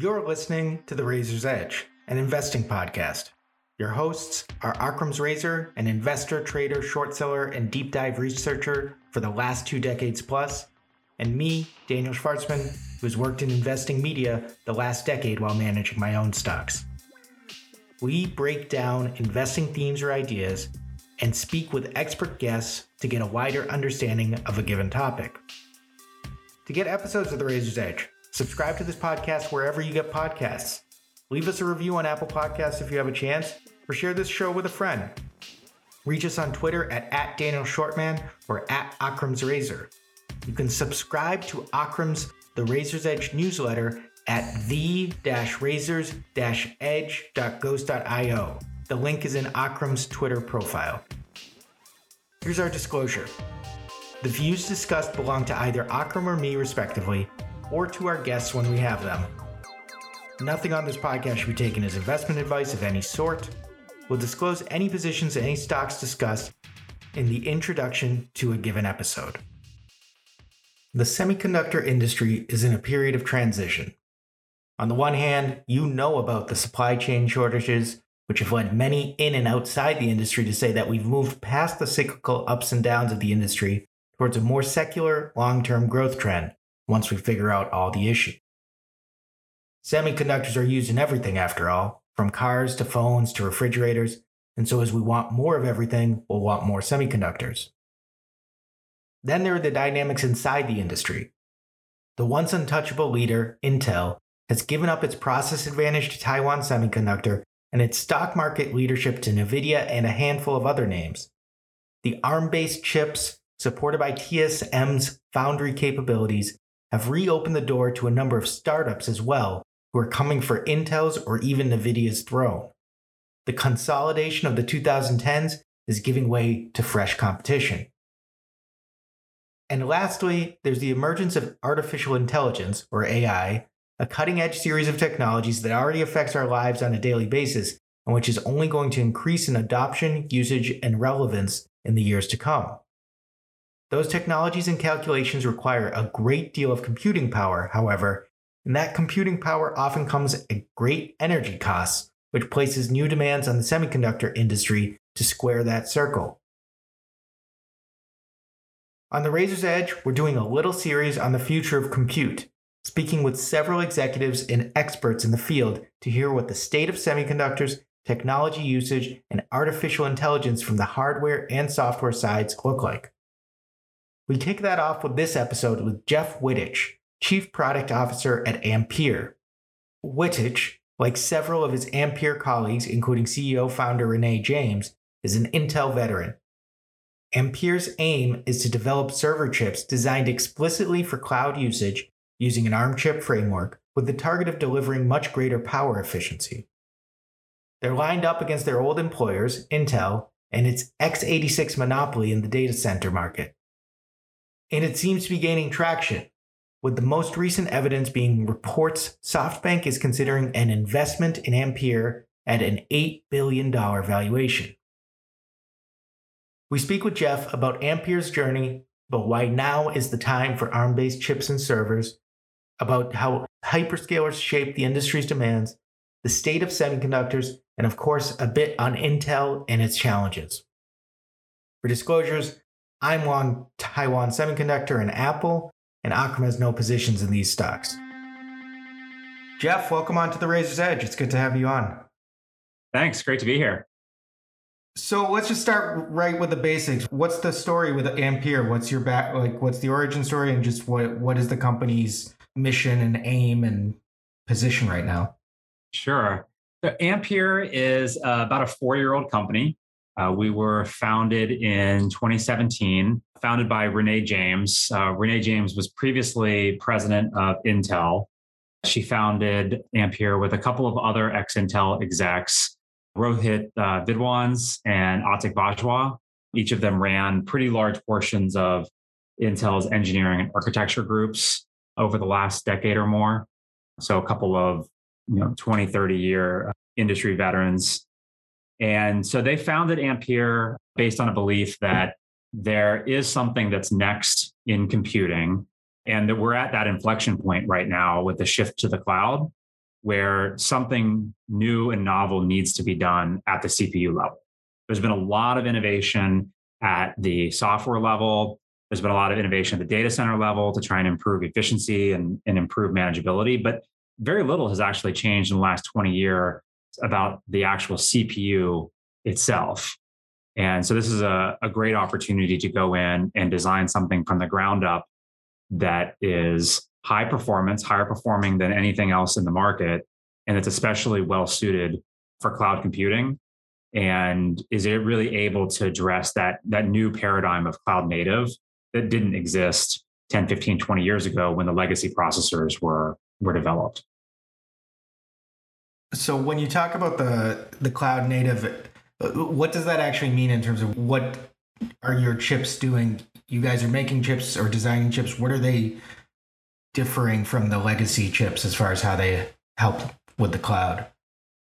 You're listening to The Razor's Edge, an investing podcast. Your hosts are Akram's Razor, an investor, trader, short seller, and deep dive researcher for the last two decades plus, and me, Daniel Schwartzman, who's worked in investing media the last decade while managing my own stocks. We break down investing themes or ideas and speak with expert guests to get a wider understanding of a given topic. To get episodes of The Razor's Edge, subscribe to this podcast wherever you get podcasts. Leave us a review on Apple Podcasts if you have a chance, or share this show with a friend. Reach us on Twitter at, at Daniel Schwartzman or at Akram's Razor. You can subscribe to Akram's The Razor's Edge newsletter at the-razors-edge.ghost.io. The link is in Akram's Twitter profile. Here's our disclosure. The views discussed belong to either Akram or me, respectively, or to our guests when we have them. Nothing on this podcast should be taken as investment advice of any sort. We'll disclose any positions and any stocks discussed in the introduction to a given episode. The semiconductor industry is in a period of transition. On the one hand, you know about the supply chain shortages, which have led many in and outside the industry to say that we've moved past the cyclical ups and downs of the industry towards a more secular, long term growth trend once we figure out all the issues. Semiconductors are used in everything, after all, from cars to phones to refrigerators, and so as we want more of everything, we'll want more semiconductors. Then there are the dynamics inside the industry. The once untouchable leader, Intel, has given up its process advantage to Taiwan Semiconductor and its stock market leadership to Nvidia and a handful of other names. The ARM based chips, supported by TSM's foundry capabilities, have reopened the door to a number of startups as well who are coming for Intel's or even Nvidia's throne. The consolidation of the 2010s is giving way to fresh competition. And lastly, there's the emergence of artificial intelligence, or AI, a cutting edge series of technologies that already affects our lives on a daily basis and which is only going to increase in adoption, usage, and relevance in the years to come. Those technologies and calculations require a great deal of computing power, however, and that computing power often comes at great energy costs, which places new demands on the semiconductor industry to square that circle. On the Razor's Edge, we're doing a little series on the future of compute, speaking with several executives and experts in the field to hear what the state of semiconductors, technology usage, and artificial intelligence from the hardware and software sides look like. We kick that off with this episode with Jeff Wittich, Chief Product Officer at Ampere. Wittich, like several of his Ampere colleagues, including CEO founder Renee James, is an Intel veteran. Ampere's aim is to develop server chips designed explicitly for cloud usage using an ARM chip framework with the target of delivering much greater power efficiency. They're lined up against their old employers, Intel, and its x86 monopoly in the data center market. And it seems to be gaining traction, with the most recent evidence being reports SoftBank is considering an investment in Ampere at an $8 billion valuation. We speak with Jeff about Ampere's journey, about why now is the time for ARM based chips and servers, about how hyperscalers shape the industry's demands, the state of semiconductors, and of course, a bit on Intel and its challenges. For disclosures, I'm long Taiwan Semiconductor and Apple, and Akram has no positions in these stocks. Jeff, welcome on to the Razor's Edge. It's good to have you on. Thanks. Great to be here. So let's just start right with the basics. What's the story with Ampere? What's your back like what's the origin story and just what what is the company's mission and aim and position right now? Sure. So Ampere is uh, about a four-year-old company. Uh, we were founded in 2017, founded by Renee James. Uh, Renee James was previously president of Intel. She founded Ampere with a couple of other ex Intel execs Rohit uh, Vidwans and Atiq Bajwa. Each of them ran pretty large portions of Intel's engineering and architecture groups over the last decade or more. So a couple of you know 20, 30 year industry veterans. And so they founded Ampere based on a belief that there is something that's next in computing and that we're at that inflection point right now with the shift to the cloud where something new and novel needs to be done at the CPU level. There's been a lot of innovation at the software level. There's been a lot of innovation at the data center level to try and improve efficiency and, and improve manageability, but very little has actually changed in the last 20 years about the actual CPU itself. And so this is a, a great opportunity to go in and design something from the ground up that is high performance, higher performing than anything else in the market. And it's especially well suited for cloud computing. And is it really able to address that, that new paradigm of cloud native that didn't exist 10, 15, 20 years ago when the legacy processors were, were developed? So when you talk about the the cloud native, what does that actually mean in terms of what are your chips doing? You guys are making chips or designing chips. What are they differing from the legacy chips as far as how they help with the cloud?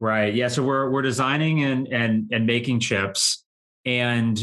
Right. Yeah. So we're we're designing and and and making chips, and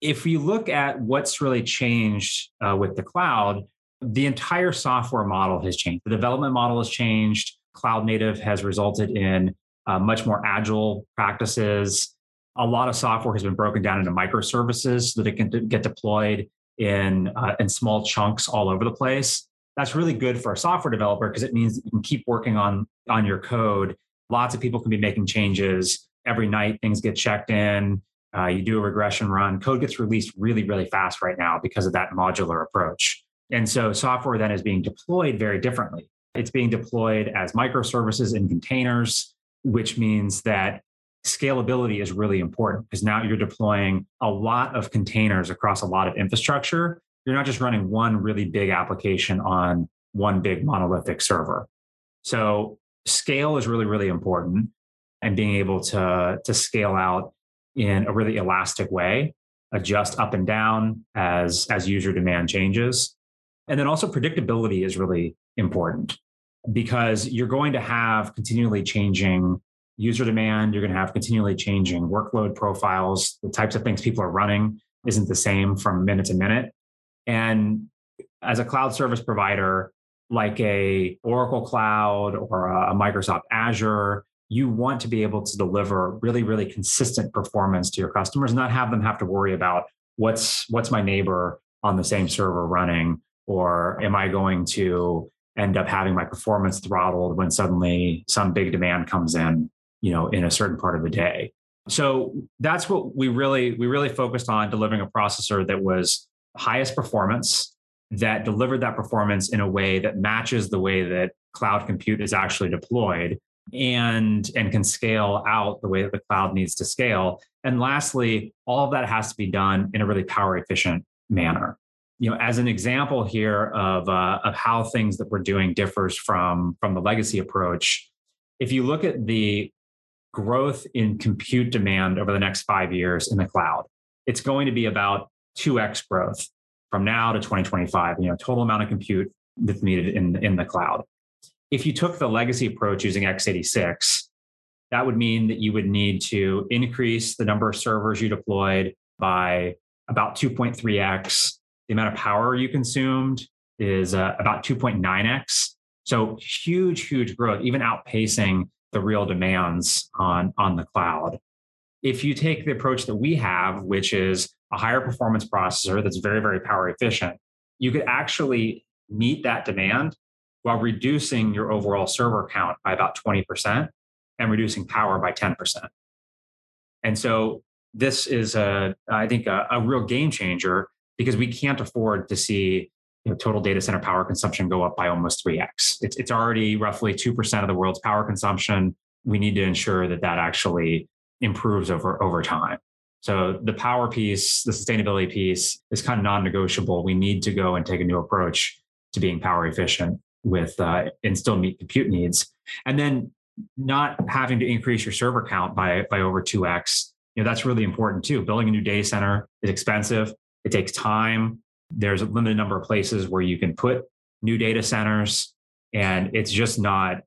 if we look at what's really changed uh, with the cloud, the entire software model has changed. The development model has changed. Cloud native has resulted in uh, much more agile practices a lot of software has been broken down into microservices so that it can get deployed in uh, in small chunks all over the place. That's really good for a software developer because it means you can keep working on on your code. Lots of people can be making changes every night. Things get checked in. Uh, you do a regression run. Code gets released really, really fast right now because of that modular approach. And so software then is being deployed very differently. It's being deployed as microservices in containers, which means that scalability is really important because now you're deploying a lot of containers across a lot of infrastructure. You're not just running one really big application on one big monolithic server. So scale is really, really important and being able to, to scale out in a really elastic way, adjust up and down as, as user demand changes. And then also predictability is really important because you're going to have continually changing user demand. You're going to have continually changing workload profiles. The types of things people are running isn't the same from minute to minute. And as a cloud service provider, like a Oracle Cloud or a Microsoft Azure, you want to be able to deliver really, really consistent performance to your customers, not have them have to worry about what's what's my neighbor on the same server running, or am I going to end up having my performance throttled when suddenly some big demand comes in you know in a certain part of the day? So that's what we really we really focused on delivering a processor that was highest performance that delivered that performance in a way that matches the way that cloud compute is actually deployed and and can scale out the way that the cloud needs to scale. And lastly all of that has to be done in a really power efficient manner you know as an example here of uh, of how things that we're doing differs from from the legacy approach if you look at the growth in compute demand over the next five years in the cloud. It's going to be about 2x growth from now to 2025, you know, total amount of compute that's needed in, in the cloud. If you took the legacy approach using x86, that would mean that you would need to increase the number of servers you deployed by about 2.3x. The amount of power you consumed is uh, about 2.9x. So huge, huge growth, even outpacing the real demands on, on the cloud. If you take the approach that we have, which is a higher performance processor that's very, very power efficient, you could actually meet that demand while reducing your overall server count by about 20% and reducing power by 10%. And so this is a, I think, a, a real game changer because we can't afford to see you know, total data center power consumption go up by almost 3x. It's, it's already roughly 2% of the world's power consumption. We need to ensure that that actually improves over, over time. So the power piece, the sustainability piece is kind of non-negotiable. We need to go and take a new approach to being power efficient with uh, and still meet compute needs. And then not having to increase your server count by, by over 2x. You know, that's really important too. Building a new data center is expensive. It takes time. There's a limited number of places where you can put new data centers and it's just not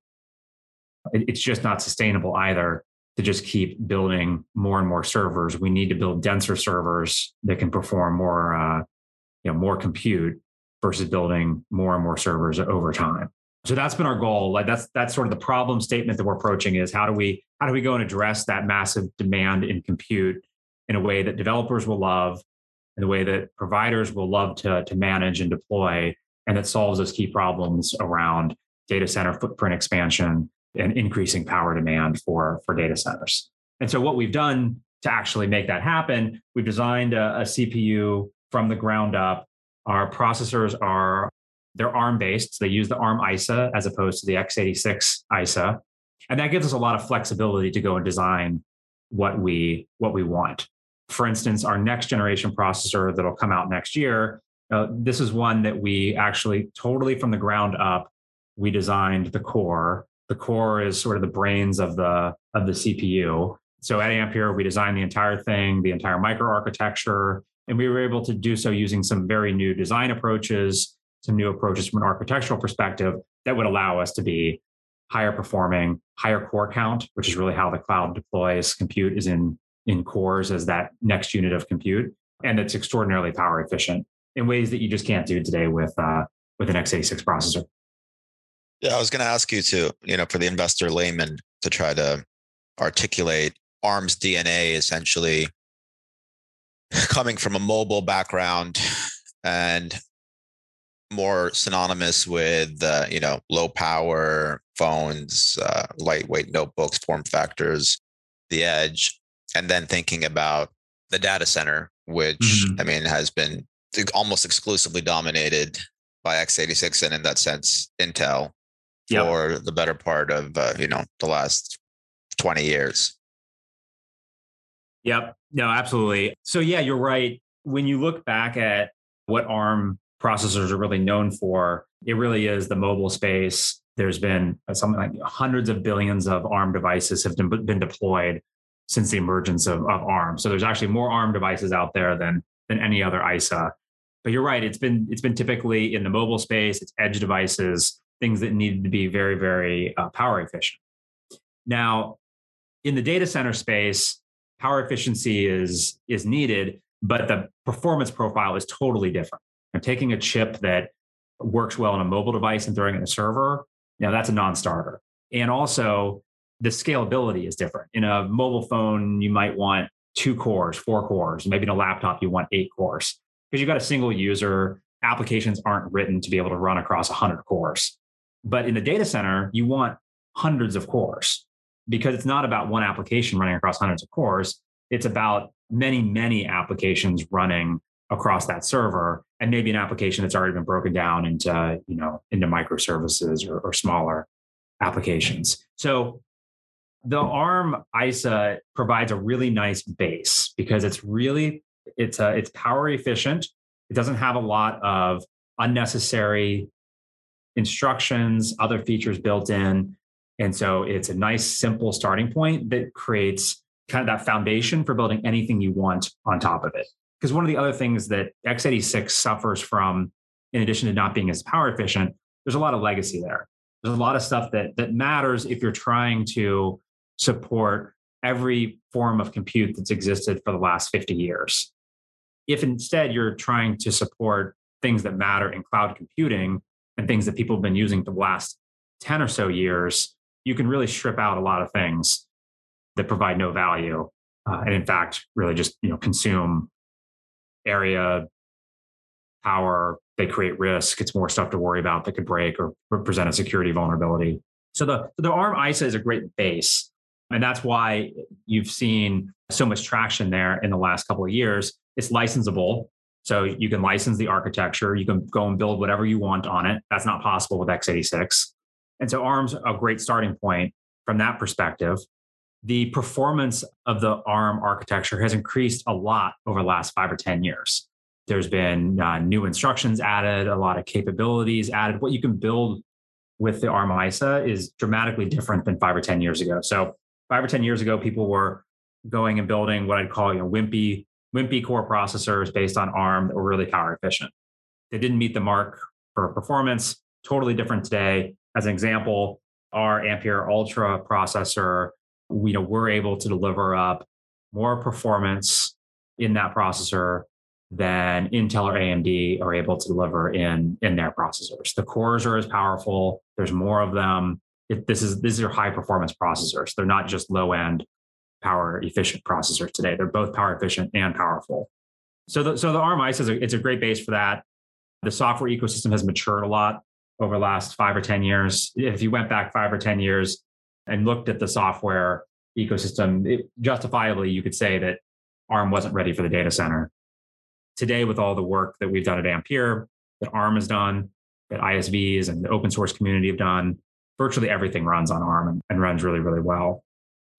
it's just not sustainable either to just keep building more and more servers. We need to build denser servers that can perform more uh, you know more compute versus building more and more servers over time. So that's been our goal. Like that's that's sort of the problem statement that we're approaching is how do we how do we go and address that massive demand in compute in a way that developers will love, in a way that providers will love to, to manage and deploy, and that solves those key problems around data center footprint expansion and increasing power demand for, for data centers. And so what we've done to actually make that happen, we've designed a, a CPU from the ground up. Our processors are they're ARM based. So they use the ARM ISA as opposed to the x86 ISA. And that gives us a lot of flexibility to go and design what we what we want. For instance, our next generation processor that'll come out next year, uh, this is one that we actually totally from the ground up we designed the core. The core is sort of the brains of the of the CPU. So at Ampere, we designed the entire thing, the entire microarchitecture, and we were able to do so using some very new design approaches, some new approaches from an architectural perspective that would allow us to be higher performing, higher core count, which is really how the cloud deploys compute is in, in cores as that next unit of compute. And it's extraordinarily power efficient in ways that you just can't do today with, uh, with an x86 processor. Yeah, I was going to ask you to, you know, for the investor layman to try to articulate ARM's DNA essentially coming from a mobile background and more synonymous with uh, you know low power phones uh, lightweight notebooks form factors the edge and then thinking about the data center which mm-hmm. i mean has been almost exclusively dominated by x86 and in that sense intel yep. for the better part of uh, you know the last 20 years yep no absolutely so yeah you're right when you look back at what arm processors are really known for. It really is the mobile space. There's been something like hundreds of billions of ARM devices have been deployed since the emergence of, of ARM. So there's actually more ARM devices out there than than any other ISA. But you're right; it's been it's been typically in the mobile space. It's edge devices, things that need to be very very uh, power efficient. Now, in the data center space, power efficiency is is needed, but the performance profile is totally different And taking a chip that works well on a mobile device and throwing it in a server, know, that's a non-starter. And also the scalability is different. In a mobile phone, you might want two cores, four cores. Maybe in a laptop, you want eight cores because you've got a single user. Applications aren't written to be able to run across 100 cores. But in the data center, you want hundreds of cores because it's not about one application running across hundreds of cores. It's about many, many applications running across that server and maybe an application that's already been broken down into you know into microservices or, or smaller applications so the arm isa provides a really nice base because it's really it's a, it's power efficient. It doesn't have a lot of unnecessary instructions other features built in. And so it's a nice simple starting point that creates kind of that foundation for building anything you want on top of it. Because one of the other things that x86 suffers from, in addition to not being as power efficient, there's a lot of legacy there. There's a lot of stuff that that matters if you're trying to support every form of compute that's existed for the last 50 years. If instead you're trying to support things that matter in cloud computing and things that people have been using for the last 10 or so years, you can really strip out a lot of things that provide no value. Uh, and in fact, really just you know consume area, power, they create risk. It's more stuff to worry about that could break or present a security vulnerability. So the, the ARM ISA is a great base. And that's why you've seen so much traction there in the last couple of years. It's licensable. So you can license the architecture. You can go and build whatever you want on it. That's not possible with x86. And so ARM's a great starting point from that perspective the performance of the ARM architecture has increased a lot over the last five or 10 years. There's been uh, new instructions added, a lot of capabilities added. What you can build with the ARM ISA is dramatically different than five or 10 years ago. So, five or 10 years ago, people were going and building what I'd call you know, wimpy, wimpy core processors based on ARM that were really power efficient. They didn't meet the mark for performance, totally different today. As an example, our Ampere Altra processor we, you know, we're able to deliver up more performance in that processor than Intel or AMD are able to deliver in in their processors. The cores are as powerful. There's more of them. This is these are high performance processors. They're not just low end power efficient processors today. They're both power efficient and powerful. So the, so the ARM ISA is a, it's a great base for that. The software ecosystem has matured a lot over the last five or 10 years. If you went back five or 10 years and looked at the software ecosystem, it, justifiably, you could say that ARM wasn't ready for the data center. Today, with all the work that we've done at Ampere, that ARM has done, that ISVs and the open source community have done, virtually everything runs on ARM and, and runs really, really well.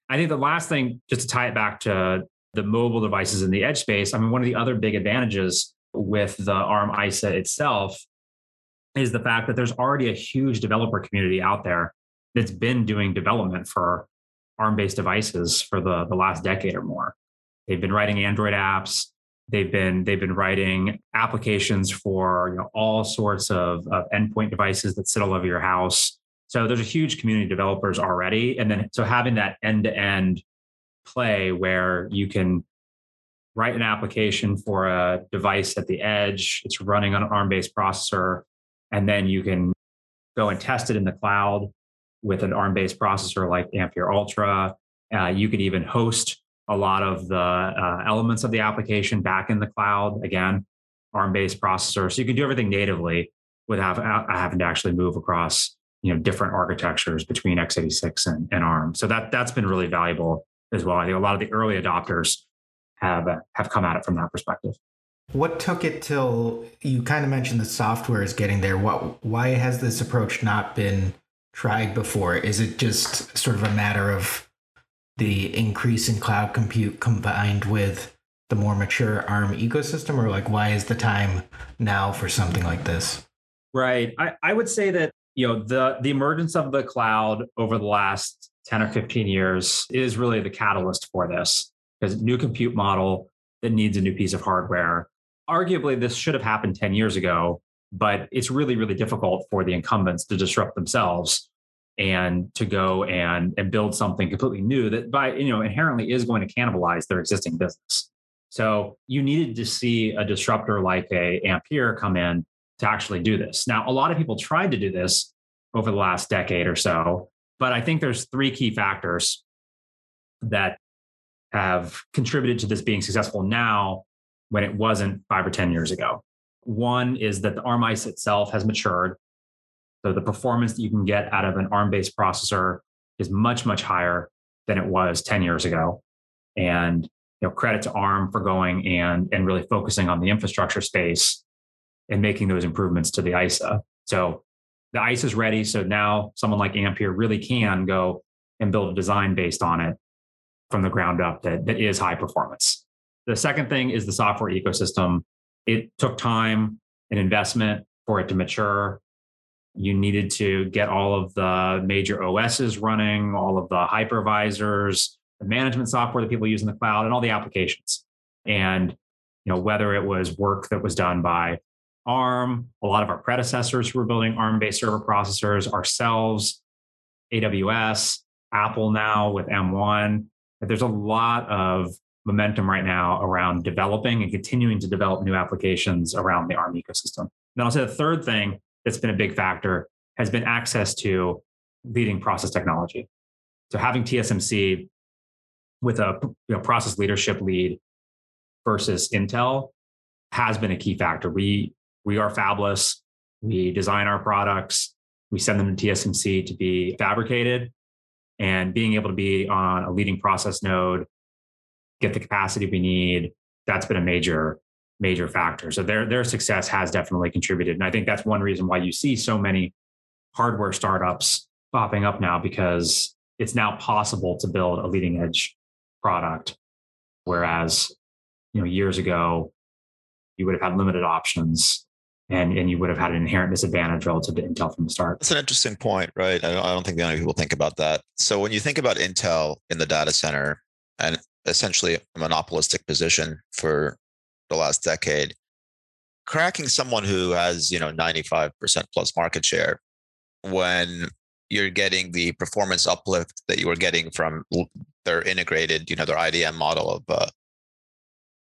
I think the last thing, just to tie it back to the mobile devices in the edge space, I mean, one of the other big advantages with the ARM ISA itself is the fact that there's already a huge developer community out there that's been doing development for ARM based devices for the, the last decade or more. They've been writing Android apps. They've been they've been writing applications for you know, all sorts of, of endpoint devices that sit all over your house. So there's a huge community of developers already, and then so having that end to end play where you can write an application for a device at the edge, it's running on an ARM based processor, and then you can go and test it in the cloud with an ARM based processor like Ampere Altra. Uh, you could even host a lot of the uh, elements of the application back in the cloud. Again, ARM based processor. So you can do everything natively without having to actually move across you know different architectures between x86 and, and ARM. So that that's been really valuable as well. I think a lot of the early adopters have uh, have come at it from that perspective. What took it till you kind of mentioned the software is getting there? What why has this approach not been tried before? Is it just sort of a matter of the increase in cloud compute combined with the more mature ARM ecosystem, or like why is the time now for something like this? Right. I, I would say that you know the the emergence of the cloud over the last 10 or 15 years is really the catalyst for this because new compute model that needs a new piece of hardware arguably this should have happened 10 years ago, but it's really, really difficult for the incumbents to disrupt themselves and to go and, and build something completely new that by you know inherently is going to cannibalize their existing business. So you needed to see a disruptor like a Ampere come in to actually do this. Now, a lot of people tried to do this over the last decade or so, but I think there's three key factors that have contributed to this being successful now when it wasn't five or 10 years ago. One is that the ARM ISA itself has matured. So the performance that you can get out of an ARM based processor is much, much higher than it was 10 years ago. And you know, credit to ARM for going and, and really focusing on the infrastructure space and making those improvements to the ISA. So the ISA is ready. So now someone like Ampere really can go and build a design based on it from the ground up that, that is high performance. The second thing is the software ecosystem. It took time and investment for it to mature. You needed to get all of the major OSs running, all of the hypervisors, the management software that people use in the cloud, and all the applications. And you know, whether it was work that was done by ARM, a lot of our predecessors who were building ARM-based server processors, ourselves, AWS, Apple now with M1. There's a lot of momentum right now around developing and continuing to develop new applications around the ARM ecosystem. Then I'll say the third thing that's been a big factor has been access to leading process technology. So having TSMC with a you know, process leadership lead versus Intel has been a key factor. We we are fabless. We design our products. We send them to TSMC to be fabricated, and being able to be on a leading process node get the capacity we need. That's been a major, major factor. So their their success has definitely contributed. And I think that's one reason why you see so many hardware startups popping up now because it's now possible to build a leading edge product. Whereas, you know, years ago, you would have had limited options and, and you would have had an inherent disadvantage relative to Intel from the start. That's an interesting point, right? I don't, I don't think people think about that. So when you think about Intel in the data center, and essentially a monopolistic position for the last decade. Cracking someone who has, you know, 95% plus market share when you're getting the performance uplift that you were getting from their integrated, you know, their IDM model of uh,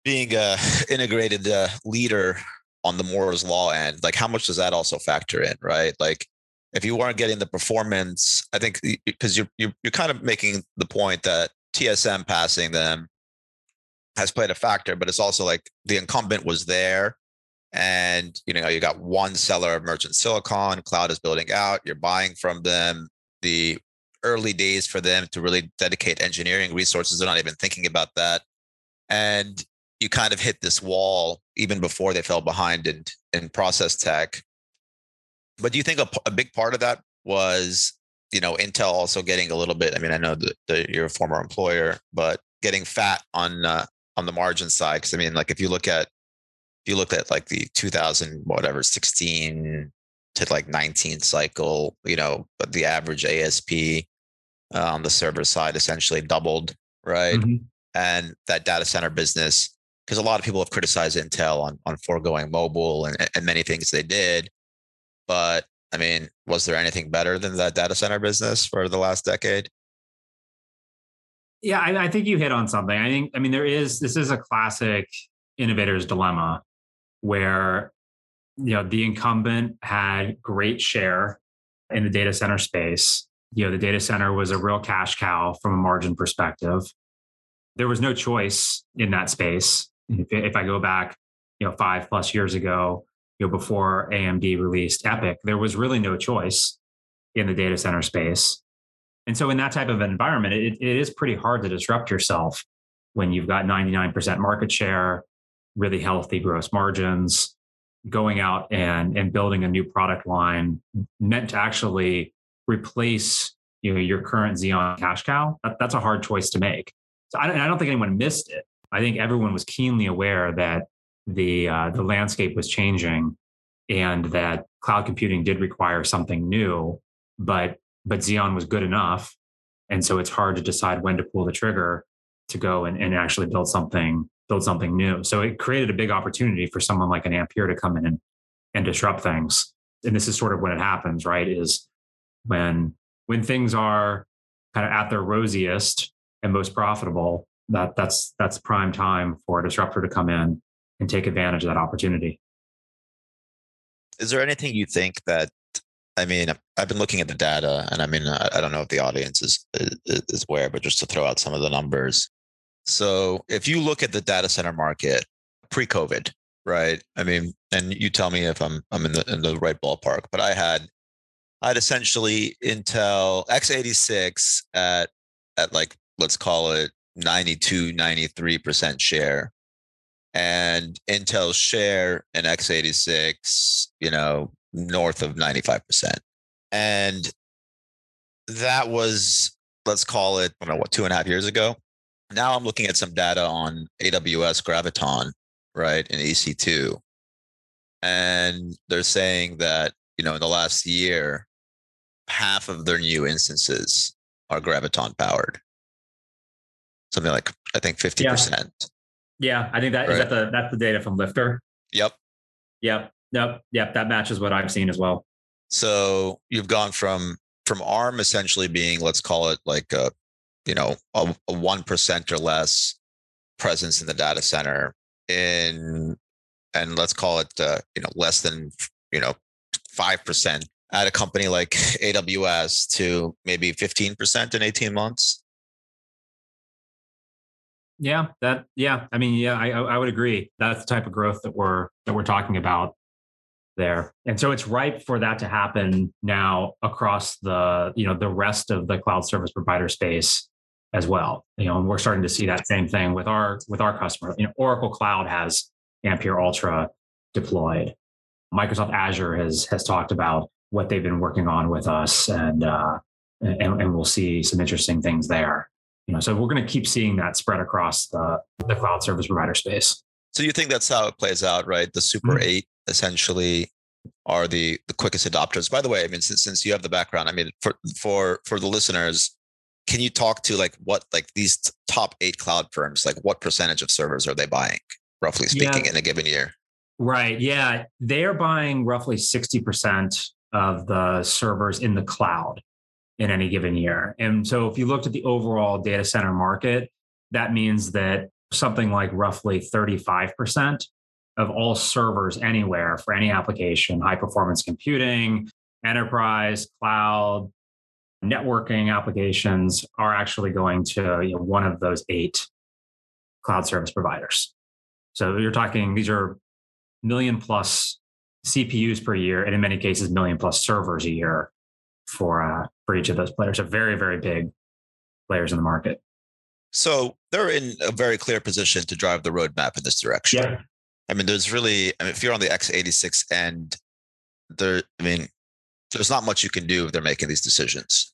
being a integrated uh, leader on the Moore's law end, like how much does that also factor in, right? Like if you weren't getting the performance, I think because you're, you're you're kind of making the point that TSM passing them has played a factor, but it's also like the incumbent was there and you know you got one seller of merchant silicon cloud is building out you're buying from them the early days for them to really dedicate engineering resources they're not even thinking about that and you kind of hit this wall even before they fell behind in, in process tech. But do you think a, a big part of that was you know intel also getting a little bit i mean i know that, you're a former employer but getting fat on uh, on the margin side? Because i mean like if you look at if you look at like the 2000 whatever 16 to like 19 cycle you know the average asp uh, on the server side essentially doubled right? Mm-hmm. and that data center business because a lot of people have criticized intel on on foregoing mobile and, and many things they did. But i mean was there anything better than that data center business for the last decade? Yeah I, I think you hit on something. I think i mean there is this is a classic innovator's dilemma where you know the incumbent had great share in the data center space. You know the data center was a real cash cow from a margin perspective. There was no choice in that space if, if i go back you know five plus years ago you know before amd released EPYC, there was really no choice in the data center space and so in that type of environment it, it is pretty hard to disrupt yourself when you've got 99% market share really healthy gross margins, going out and, and building a new product line meant to actually replace you know, your current Xeon cash cow. That, that's a hard choice to make. So I don't, I don't think anyone missed it. I think everyone was keenly aware that the uh, the landscape was changing and that cloud computing did require something new, but but Xeon was good enough. And so it's hard to decide when to pull the trigger to go and, and actually build something build something new. So it created a big opportunity for someone like an Ampere to come in and, and disrupt things. And this is sort of when it happens, right? Is when when things are kind of at their rosiest and most profitable, that that's that's prime time for a disruptor to come in and take advantage of that opportunity. Is there anything you think that I mean, I've been looking at the data, and I mean, I, don't know if the audience is, is is aware, but just to throw out some of the numbers, so if you look at the data center market pre-COVID, right? I mean, and you tell me if I'm I'm in the in the right ballpark, but I had I had essentially Intel x86 at at like let's call it 92 93% share and Intel's share in x86, you know, north of 95%. And that was, let's call it, I don't know what, two and a half years ago now I'm looking at some data on AWS Graviton, right, in EC2. And they're saying that, you know, in the last year, half of their new instances are Graviton powered. Something like I think 50%. Yeah, yeah I think that right? is that the that's the data from Liftr. Yep. Yep. Yep. Yep. That matches what I've seen as well. So you've gone from from ARM essentially being, let's call it like a you know a, a 1% or less presence in the data center in and let's call it uh, you know less than you know 5% at a company like AWS to maybe 15% in 18 months yeah that yeah i mean yeah I, I would agree that's the type of growth that we're that we're talking about there and so it's ripe for that to happen now across the you know the rest of the cloud service provider space as well. You know, and we're starting to see that same thing with our with our customer. You know, Oracle Cloud has Ampere Altra deployed. Microsoft Azure has has talked about what they've been working on with us, and uh, and, and we'll see some interesting things there. You know, so we're going to keep seeing that spread across the the cloud service provider space. So you think that's how it plays out, right? The Super mm-hmm. Eight essentially are the the quickest adopters. By the way, I mean since since you have the background, I mean for for for the listeners, can you talk to like what like these top eight cloud firms like what percentage of servers are they buying roughly speaking yeah. in a given year right yeah they're buying roughly 60% of the servers in the cloud in any given year and so if you looked at the overall data center market that means that something like roughly 35% of all servers anywhere for any application, high performance computing, enterprise, cloud, networking applications are actually going to you know, one of those eight cloud service providers. So you're talking, these are million plus CPUs per year, and in many cases, million plus servers a year for uh, for each of those players. are very, very big players in the market. So they're in a very clear position to drive the roadmap in this direction. Yeah. I mean, there's really, I mean, if you're on the x86 end, there, I mean, there's not much you can do if they're making these decisions.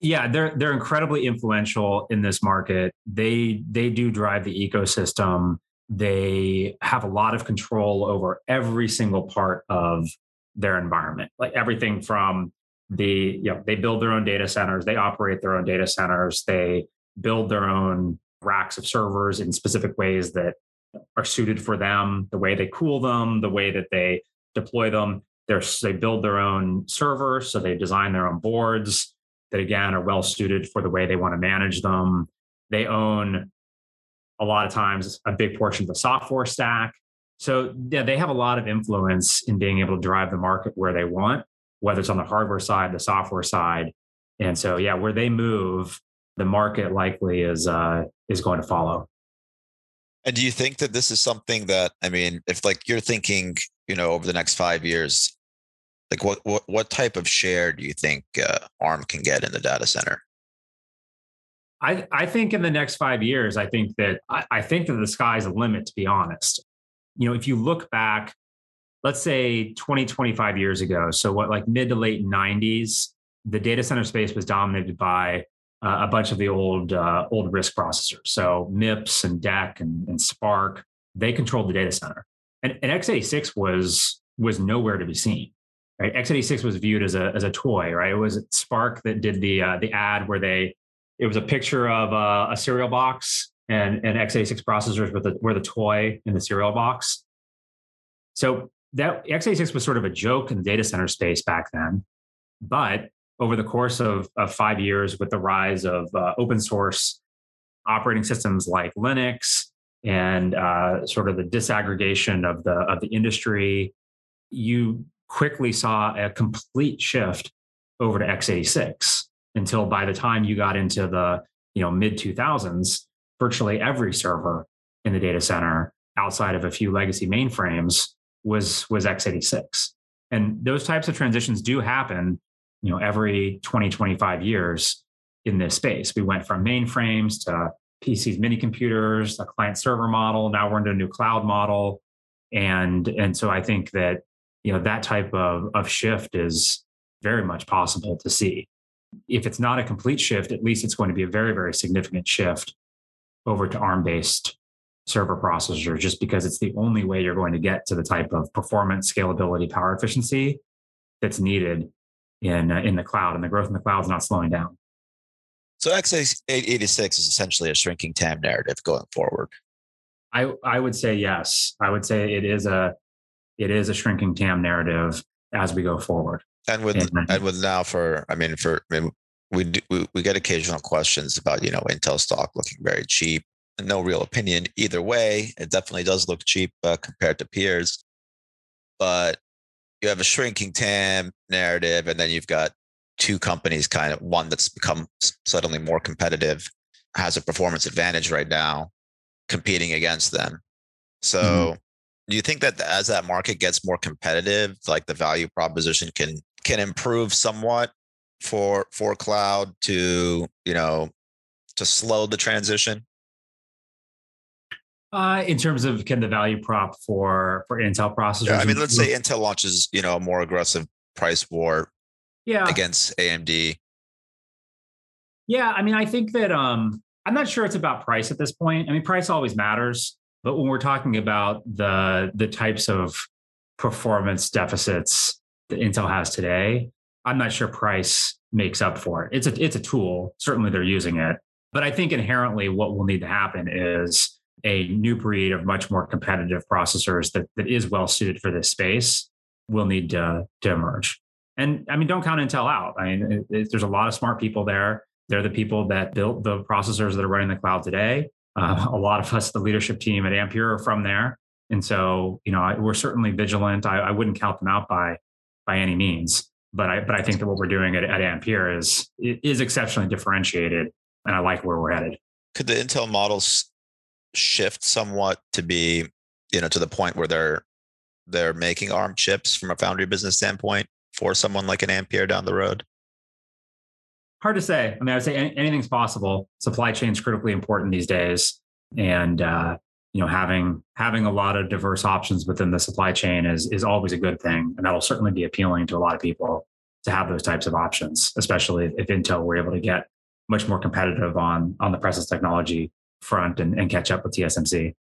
Yeah, they're they're incredibly influential in this market. They they do drive the ecosystem. They have a lot of control over every single part of their environment. Like everything from the, you know, they build their own data centers, they operate their own data centers, they build their own racks of servers in specific ways that are suited for them, the way they cool them, the way that they deploy them. They're, they build their own servers, so they design their own boards that again are well suited for the way they want to manage them. They own a lot of times a big portion of the software stack. So yeah, they have a lot of influence in being able to drive the market where they want, whether it's on the hardware side, the software side. And so yeah, where they move, the market likely is uh, is going to follow. And do you think that this is something that I mean, if like you're thinking, you know, over the next five years, like what what what type of share do you think uh, ARM can get in the data center? I I think in the next five years, I think that I, I think that the sky's the limit. To be honest, you know, if you look back, let's say 20, 25 years ago, so what like mid to late 90s, the data center space was dominated by uh, a bunch of the old uh, old RISC processors. So MIPS and DEC and, and SPARC, they controlled the data center. And, and x86 was was nowhere to be seen. Right? x86 was viewed as a as a toy. Right? It was SPARC that did the uh, the ad where they it was a picture of uh, a cereal box and and x86 processors with the were the toy in the cereal box. So that x86 was sort of a joke in the data center space back then, but over the course of, of five years with the rise of uh, open source operating systems like Linux and uh, sort of the disaggregation of the of the industry, you quickly saw a complete shift over to x86 until by the time you got into the you know mid 2000s virtually every server in the data center outside of a few legacy mainframes was was x86 and those types of transitions do happen you know every 20 25 years in this space. We went from mainframes to pcs mini computers a client server model. Now we're into a new cloud model. And and so i think that you know that type of of shift is very much possible to see. If it's not a complete shift at least it's going to be a very very significant shift over to arm based server processors just because it's the only way you're going to get to the type of performance scalability power efficiency that's needed in uh, in the cloud, and the growth in the cloud is not slowing down. So x86 is essentially a shrinking TAM narrative going forward. I I would say yes. I would say it is a it is a shrinking TAM narrative as we go forward. And with and, and with now for I mean for I mean, we, do, we we get occasional questions about you know Intel stock looking very cheap. No real opinion either way. It definitely does look cheap uh, compared to peers, but you have a shrinking TAM narrative, and then you've got two companies kind of one that's become suddenly more competitive, has a performance advantage right now, competing against them. So, mm-hmm. do you think that as that market gets more competitive, like the value proposition can can improve somewhat for for cloud to you know to slow the transition? Uh, in terms of can the value prop for for Intel processors? Yeah, I mean, let's say Intel launches, you know, a more aggressive price war, yeah, against AMD. Yeah, I mean, I think that um, I'm not sure it's about price at this point. I mean, price always matters, but when we're talking about the the types of performance deficits that Intel has today, I'm not sure price makes up for it. It's a it's a tool. Certainly, they're using it, but I think inherently, what will need to happen is a new breed of much more competitive processors that, that is well suited for this space will need to, to emerge. And I mean, don't count Intel out. I mean, it, it, there's a lot of smart people there. They're the people that built the processors that are running the cloud today. Uh, a lot of us, the leadership team at Ampere, are from there, and so you know I, we're certainly vigilant. I, I, wouldn't count them out by by any means, but I but I think that what we're doing at, at Ampere is is exceptionally differentiated, and I like where we're headed. Could the Intel models shift somewhat to be, you know, to the point where they're they're making ARM chips from a foundry business standpoint for someone like an Ampere down the road? Hard to say. I mean, I would say anything's possible. Supply chain is critically important these days, and uh, you know, having having a lot of diverse options within the supply chain is is always a good thing, and that'll certainly be appealing to a lot of people to have those types of options, especially if Intel were able to get much more competitive on on the process technology front and, and catch up with TSMC.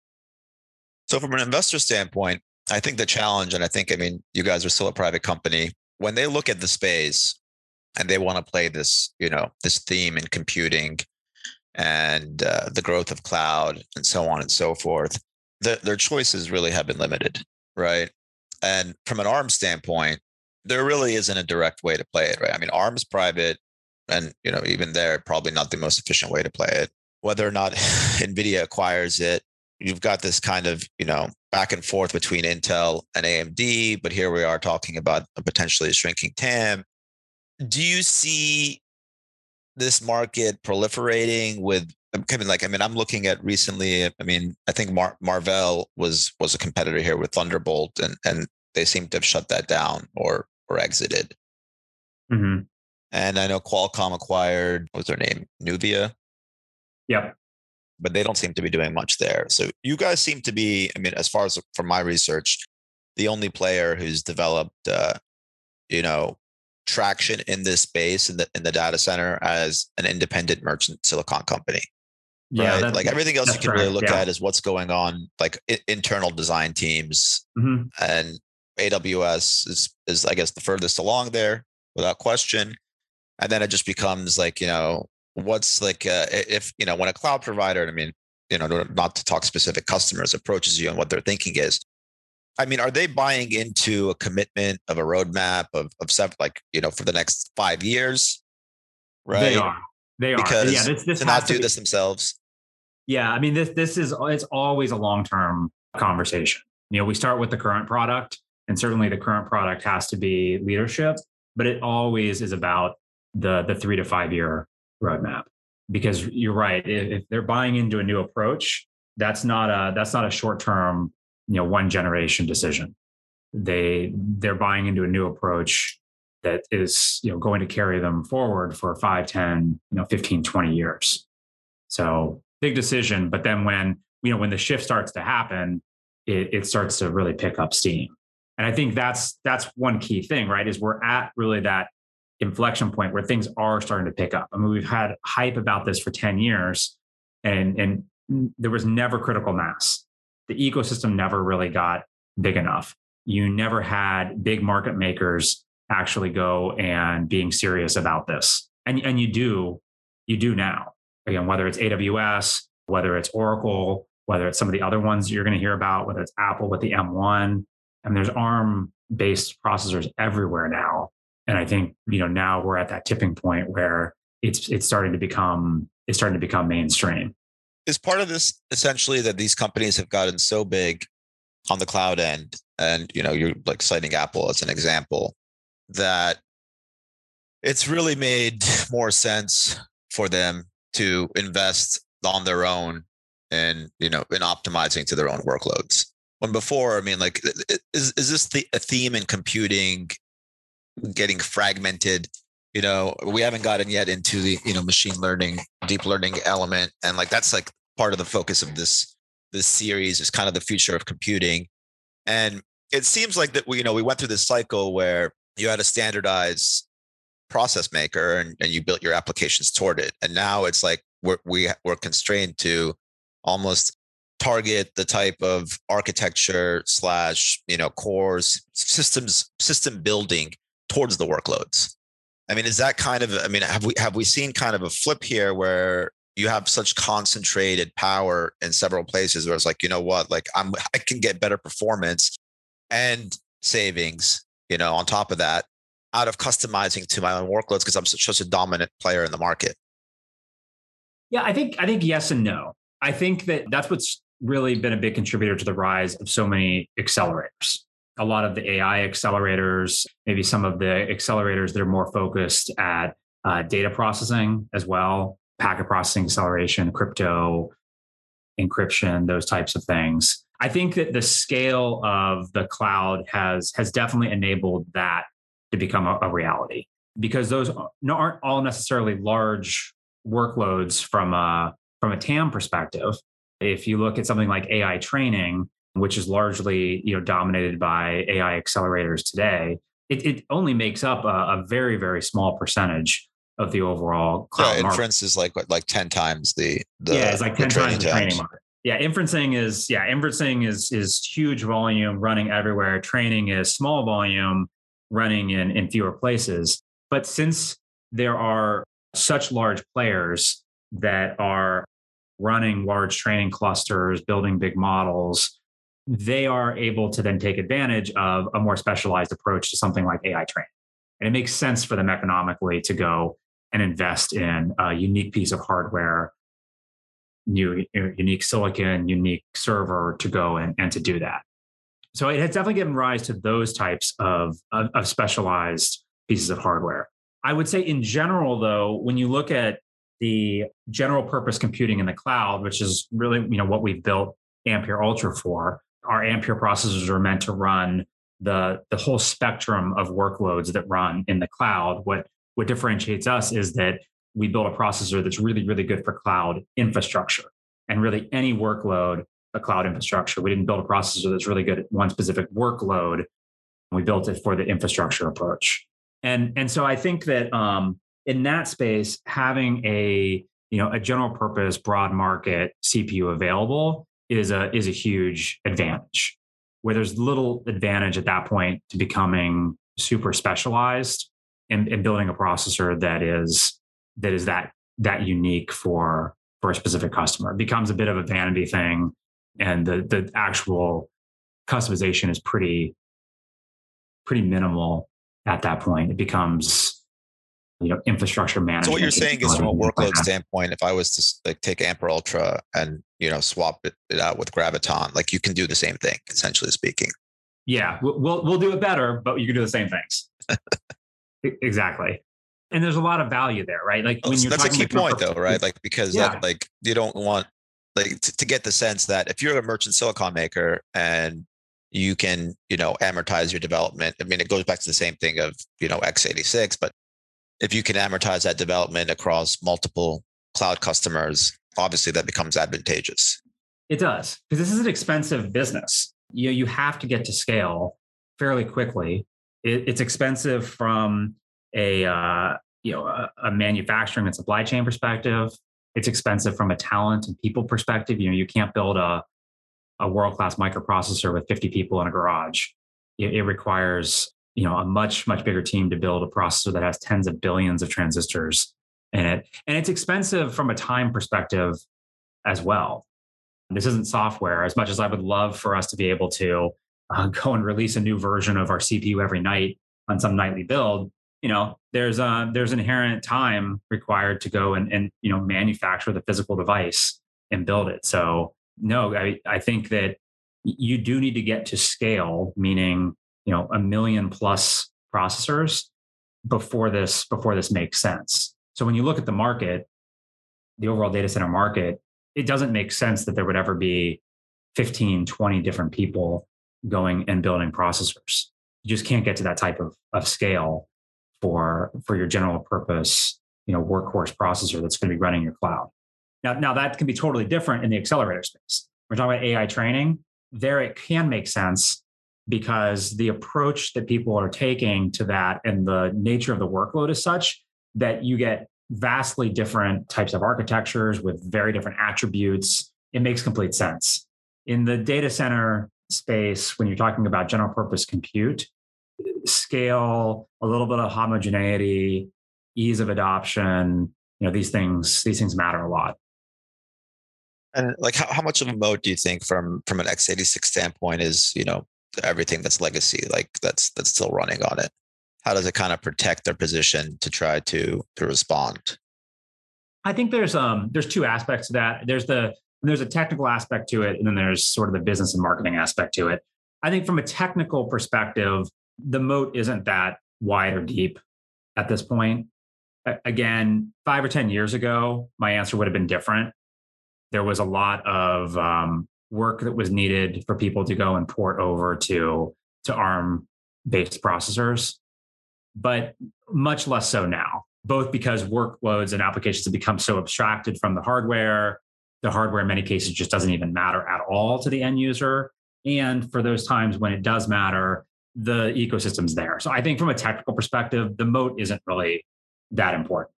So, from an investor standpoint, I think the challenge, and I think, I mean, you guys are still a private company. When they look at the space, and they want to play this, you know, this theme in computing and uh, the growth of cloud and so on and so forth, the, their choices really have been limited, right? And from an ARM standpoint, there really isn't a direct way to play it, right? I mean, ARM's private, and you know, even there, probably not the most efficient way to play it. Whether or not NVIDIA acquires it, you've got this kind of, you know, back and forth between Intel and AMD, but here we are talking about a potentially shrinking TAM do you see this market proliferating with I mean, like I mean, I'm looking at recently. I mean, I think Mar- Marvell was was a competitor here with Thunderbolt, and and they seem to have shut that down or or exited. Mm-hmm. And I know Qualcomm acquired what's their name, Nuvia. Yep. But they don't seem to be doing much there. So you guys seem to be. I mean, as far as from my research, the only player who's developed, uh, you know, traction in this space in the in the data center as an independent merchant silicon company. Yeah, right? like everything else you can correct. really look yeah. at is what's going on, like I- internal design teams, mm-hmm. and AWS is is I guess the furthest along there without question. And then it just becomes like you know what's like uh, if you know when a cloud provider, I mean you know not to talk specific customers approaches you and what their thinking is I mean, are they buying into a commitment of a roadmap of of stuff like you know for the next five years? Right. They are. They are. Because yeah, this, this to not do be, this themselves. Yeah, I mean, this this is it's always a long term conversation. You know, we start with the current product, and certainly the current product has to be leadership, but it always is about the the three to five year roadmap. Because you're right, if, if they're buying into a new approach, that's not a that's not a short term you know one generation decision. They they're buying into a new approach that is you know going to carry them forward for 5 10 you know 15 20 years. So big decision but then when you know when the shift starts to happen it, it starts to really pick up steam. And i think that's that's one key thing right is we're at really that inflection point where things are starting to pick up i mean we've had hype about this for 10 years and and there was never critical mass the ecosystem never really got big enough. You never had big market makers actually go and being serious about this. And, and you do, you do now. Again, whether it's AWS, whether it's Oracle, whether it's some of the other ones you're going to hear about, whether it's Apple with the M1, and there's ARM based processors everywhere now. And I think, you know, now we're at that tipping point where it's it's starting to become it's starting to become mainstream. Is part of this essentially that these companies have gotten so big on the cloud end and you know you're like citing apple as an example that it's really made more sense for them to invest on their own and you know in optimizing to their own workloads. When before i mean like is, is this the, a theme in computing getting fragmented you know we haven't gotten yet into the you know machine learning deep learning element and like that's like part of the focus of this this series is kind of the future of computing. And it seems like that we you know we went through this cycle where you had a standardized process maker and, and you built your applications toward it. And now it's like we're we, we are constrained to almost target the type of architecture slash you know cores systems system building towards the workloads I mean, is that kind of? I mean, have we have we seen kind of a flip here where you have such concentrated power in several places where it's like, you know what, like I'm I can get better performance and savings, you know, on top of that, out of customizing to my own workloads because I'm such, such a dominant player in the market. Yeah, I think I think yes and no. I think that that's what's really been a big contributor to the rise of so many accelerators. A lot of the AI accelerators, maybe some of the accelerators that are more focused at uh, data processing as well, packet processing acceleration, crypto, encryption, those types of things. I think that the scale of the cloud has has definitely enabled that to become a, a reality because those aren't all necessarily large workloads from a from a TAM perspective. If you look at something like AI training, which is largely you know dominated by AI accelerators today, it, it only makes up a, a very very small percentage of the overall cloud yeah, inference market. is like like 10 times the, the yeah it's like 10 times the training market. Yeah inferencing is yeah inferencing is is huge volume running everywhere. Training is small volume running in in fewer places. But since there are such large players that are running large training clusters building big models they are able to then take advantage of a more specialized approach to something like ai training and it makes sense for them economically to go and invest in a unique piece of hardware, new, unique silicon, unique server to go and, and to do that. So it has definitely given rise to those types of, of, of specialized pieces of hardware. I would say in general, though, when you look at the general purpose computing in the cloud, which is really you know what we've built Ampere Altra for, our Ampere processors are meant to run the the whole spectrum of workloads that run in the cloud. What what differentiates us is that we build a processor that's really, really good for cloud infrastructure and really any workload, a cloud infrastructure. We didn't build a processor that's really good at one specific workload. We built it for the infrastructure approach. And, and so I think that um, in that space, having a you know a general purpose broad market CPU available is a is a huge advantage. Where there's little advantage at that point to becoming super specialized and, and building a processor that is that is that that unique for for a specific customer it becomes a bit of a vanity thing and the the actual customization is pretty pretty minimal at that point it becomes you know infrastructure management so what you're saying is from a workload standpoint if i was to like take ampere altra and you know swap it, it out with graviton like you can do the same thing essentially speaking yeah we'll, we'll, we'll do it better but you can do the same things Exactly. And there's a lot of value there, right? Like when you're that's a key point though, right? Like because yeah. that, like you don't want like to, to get the sense that if you're a merchant silicon maker and you can, you know, amortize your development. I mean, it goes back to the same thing of, you know, x86, but if you can amortize that development across multiple cloud customers, obviously that becomes advantageous. It does, because this is an expensive business. You you have to get to scale fairly quickly it, it's expensive from a uh, you know a, a manufacturing and supply chain perspective. It's expensive from a talent and people perspective. You know, you can't build a a world class microprocessor with 50 people in a garage. It, it requires you know a much much bigger team to build a processor that has tens of billions of transistors in it, and it's expensive from a time perspective as well. This isn't software. As much as I would love for us to be able to uh, go and release a new version of our CPU every night on some nightly build, you know, there's a there's inherent time required to go and and you know manufacture the physical device and build it. So no, I I think that you do need to get to scale, meaning you know a million plus processors before this before this makes sense. So when you look at the market, the overall data center market, it doesn't make sense that there would ever be 15, 20 different people going and building processors. You just can't get to that type of, of scale for, for your general purpose, you know, workhorse processor that's going to be running your cloud. Now, now that can be totally different in the accelerator space. We're talking about AI training. There it can make sense because the approach that people are taking to that and the nature of the workload is such that you get vastly different types of architectures with very different attributes. It makes complete sense. In the data center space when you're talking about general purpose compute scale a little bit of homogeneity ease of adoption you know these things these things matter a lot and like how, how much of a moat do you think from from an x86 standpoint is you know everything that's legacy like that's that's still running on it how does it kind of protect their position to try to to respond i think there's um there's two aspects to that there's the there's a technical aspect to it, and then there's sort of the business and marketing aspect to it. I think from a technical perspective, the moat isn't that wide or deep at this point. Again, five or 10 years ago, my answer would have been different. There was a lot of um, work that was needed for people to go and port over to, to ARM based processors, but much less so now, both because workloads and applications have become so abstracted from the hardware. The hardware, in many cases, just doesn't even matter at all to the end user. And for those times when it does matter, the ecosystem's there. So I think from a technical perspective, the moat isn't really that important.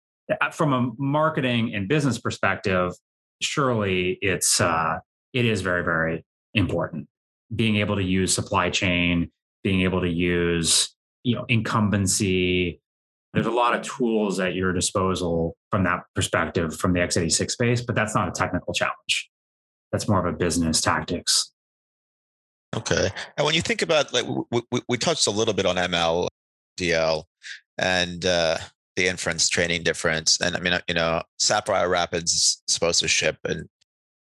From a marketing and business perspective, surely it's uh, it is very very important. Being able to use supply chain, being able to use you know incumbency. There's a lot of tools at your disposal from that perspective from the x86 space, but that's not a technical challenge. That's more of a business tactics. Okay. And when you think about like we, we, touched a little bit on ML, DL, and uh, the inference training difference. And I mean, you know, Sapphire Rapids is supposed to ship in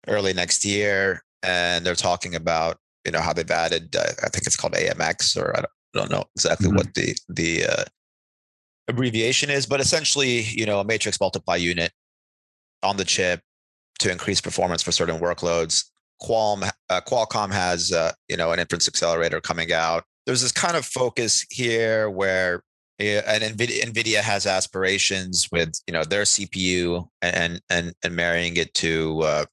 early next year, and they're talking about you know how they've added. Uh, I think it's called AMX, or I don't, don't know exactly mm-hmm. what the the uh, abbreviation is, but essentially, you know, a matrix multiply unit on the chip to increase performance for certain workloads. Qualm, uh, Qualcomm has uh, you know an inference accelerator coming out. There's this kind of focus here where and NVIDIA, NVIDIA has aspirations with you know their CPU and and and marrying it to uh,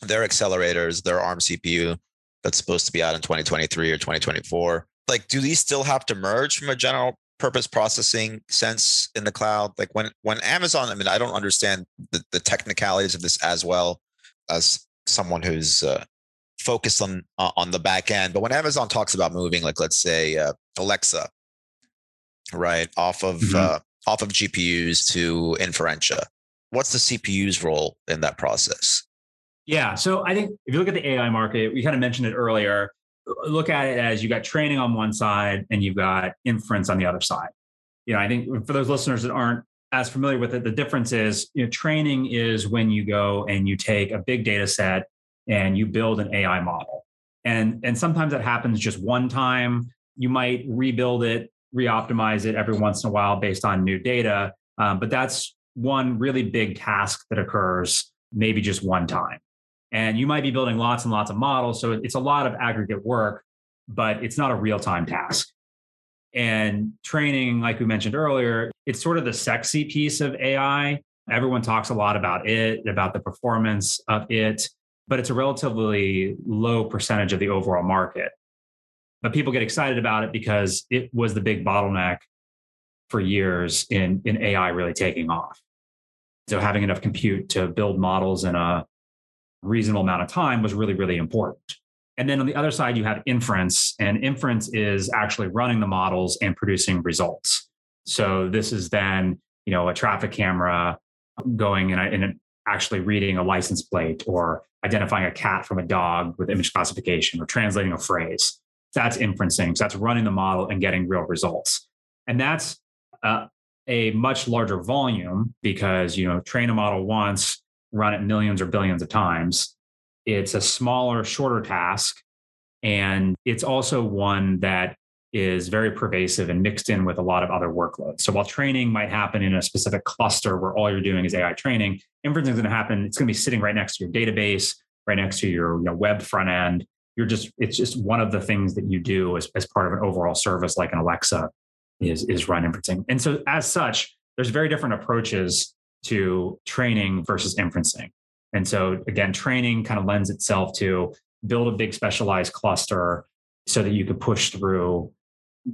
their accelerators, their ARM CPU that's supposed to be out in 2023 or 2024. Like, do these still have to merge from a general purpose processing sense in the cloud? Like when when Amazon, I mean, I don't understand the, the technicalities of this as well as someone who's uh, focused on uh, on the back end. But when Amazon talks about moving, like let's say uh, Alexa, right, off of mm-hmm. uh, off of GPUs to Inferentia, what's the CPU's role in that process? Yeah, so I think if you look at the AI market, we kind of mentioned it earlier. Look at it as you got training on one side and you've got inference on the other side. You know, I think for those listeners that aren't as familiar with it, the difference is you know, training is when you go and you take a big data set and you build an AI model. And, and sometimes that happens just one time. You might rebuild it, re-optimize it every once in a while based on new data. Um, but that's one really big task that occurs maybe just one time. And you might be building lots and lots of models. So it's a lot of aggregate work, but it's not a real-time task. And training, like we mentioned earlier, it's sort of the sexy piece of AI. Everyone talks a lot about it, about the performance of it, but it's a relatively low percentage of the overall market. But people get excited about it because it was the big bottleneck for years in, in AI really taking off. So having enough compute to build models in a reasonable amount of time was really, really important. And then on the other side, you have inference, and inference is actually running the models and producing results. So this is then, you know, a traffic camera going and, and actually reading a license plate or identifying a cat from a dog with image classification or translating a phrase. That's inferencing. So that's running the model and getting real results. And that's uh, a much larger volume because, you know, train a model once, run it millions or billions of times, it's a smaller, shorter task. And it's also one that is very pervasive and mixed in with a lot of other workloads. So while training might happen in a specific cluster where all you're doing is AI training, inference is going to happen. It's going to be sitting right next to your database, right next to your you know, web front end. You're just it's just one of the things that you do as, as part of an overall service like an Alexa is is run inferencing. And so as such, there's very different approaches to training versus inferencing. And so again, training kind of lends itself to build a big specialized cluster so that you could push through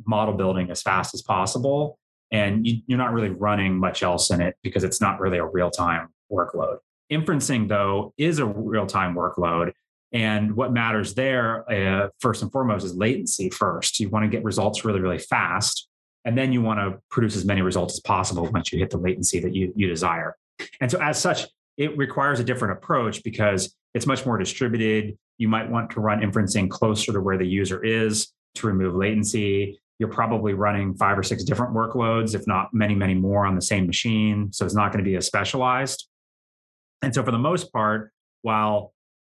model building as fast as possible. And you, are not really running much else in it because it's not really a real time workload. Inferencing, though, is a real time workload. And what matters there, uh, first and foremost, is latency first. You want to get results really, really fast. And then you want to produce as many results as possible once you hit the latency that you, you desire. And so, as such, it requires a different approach because it's much more distributed. You might want to run inferencing closer to where the user is to remove latency. You're probably running five or six different workloads, if not many, many more on the same machine. So it's not going to be as specialized. And so, for the most part, while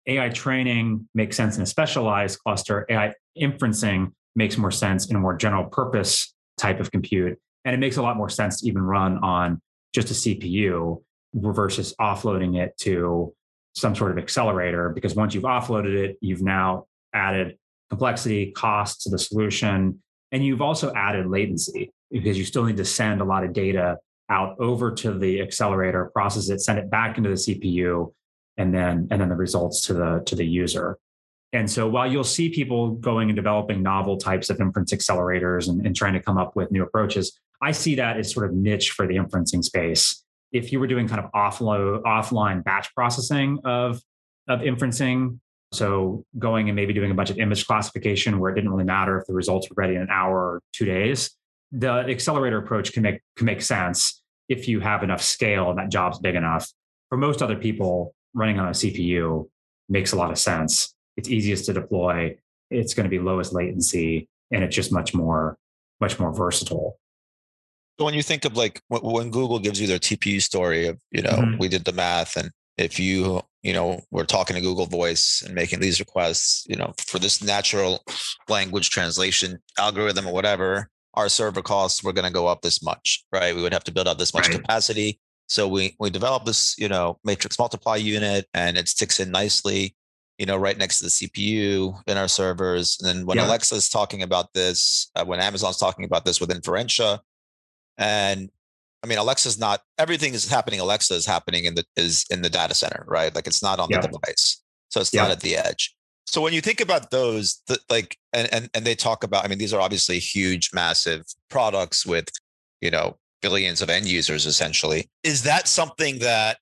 AI training makes sense in a specialized cluster, AI inferencing makes more sense in a more general purpose type of compute. And it makes a lot more sense to even run on just a CPU versus offloading it to some sort of accelerator. Because once you've offloaded it, you've now added complexity, cost to the solution, and you've also added latency because you still need to send a lot of data out over to the accelerator, process it, send it back into the CPU, and then and then the results to the to the user. And so while you'll see people going and developing novel types of inference accelerators and, and trying to come up with new approaches, I see that as sort of niche for the inferencing space. If you were doing kind of offload, offline batch processing of, of inferencing, so going and maybe doing a bunch of image classification where it didn't really matter if the results were ready in an hour or two days, the accelerator approach can make can make sense if you have enough scale and that job's big enough. For most other people, running on a CPU makes a lot of sense. It's easiest to deploy. It's going to be lowest latency, and it's just much more much more versatile. So when you think of like when Google gives you their TPU story of you know mm-hmm. we did the math and if you you know we're talking to Google Voice and making these requests you know for this natural language translation algorithm or whatever our server costs were going to go up this much right we would have to build out this much right. capacity so we we develop this you know matrix multiply unit and it sticks in nicely you know right next to the CPU in our servers and then when yeah. Alexa is talking about this uh, when Amazon's talking about this with Inferentia and I mean, Alexa's not everything is happening. Alexa is happening in the is in the data center, right? Like it's not on yeah. the device, so it's yeah. not at the edge. So when you think about those, the, like, and, and and they talk about, I mean, these are obviously huge, massive products with, you know, billions of end users essentially. Is that something that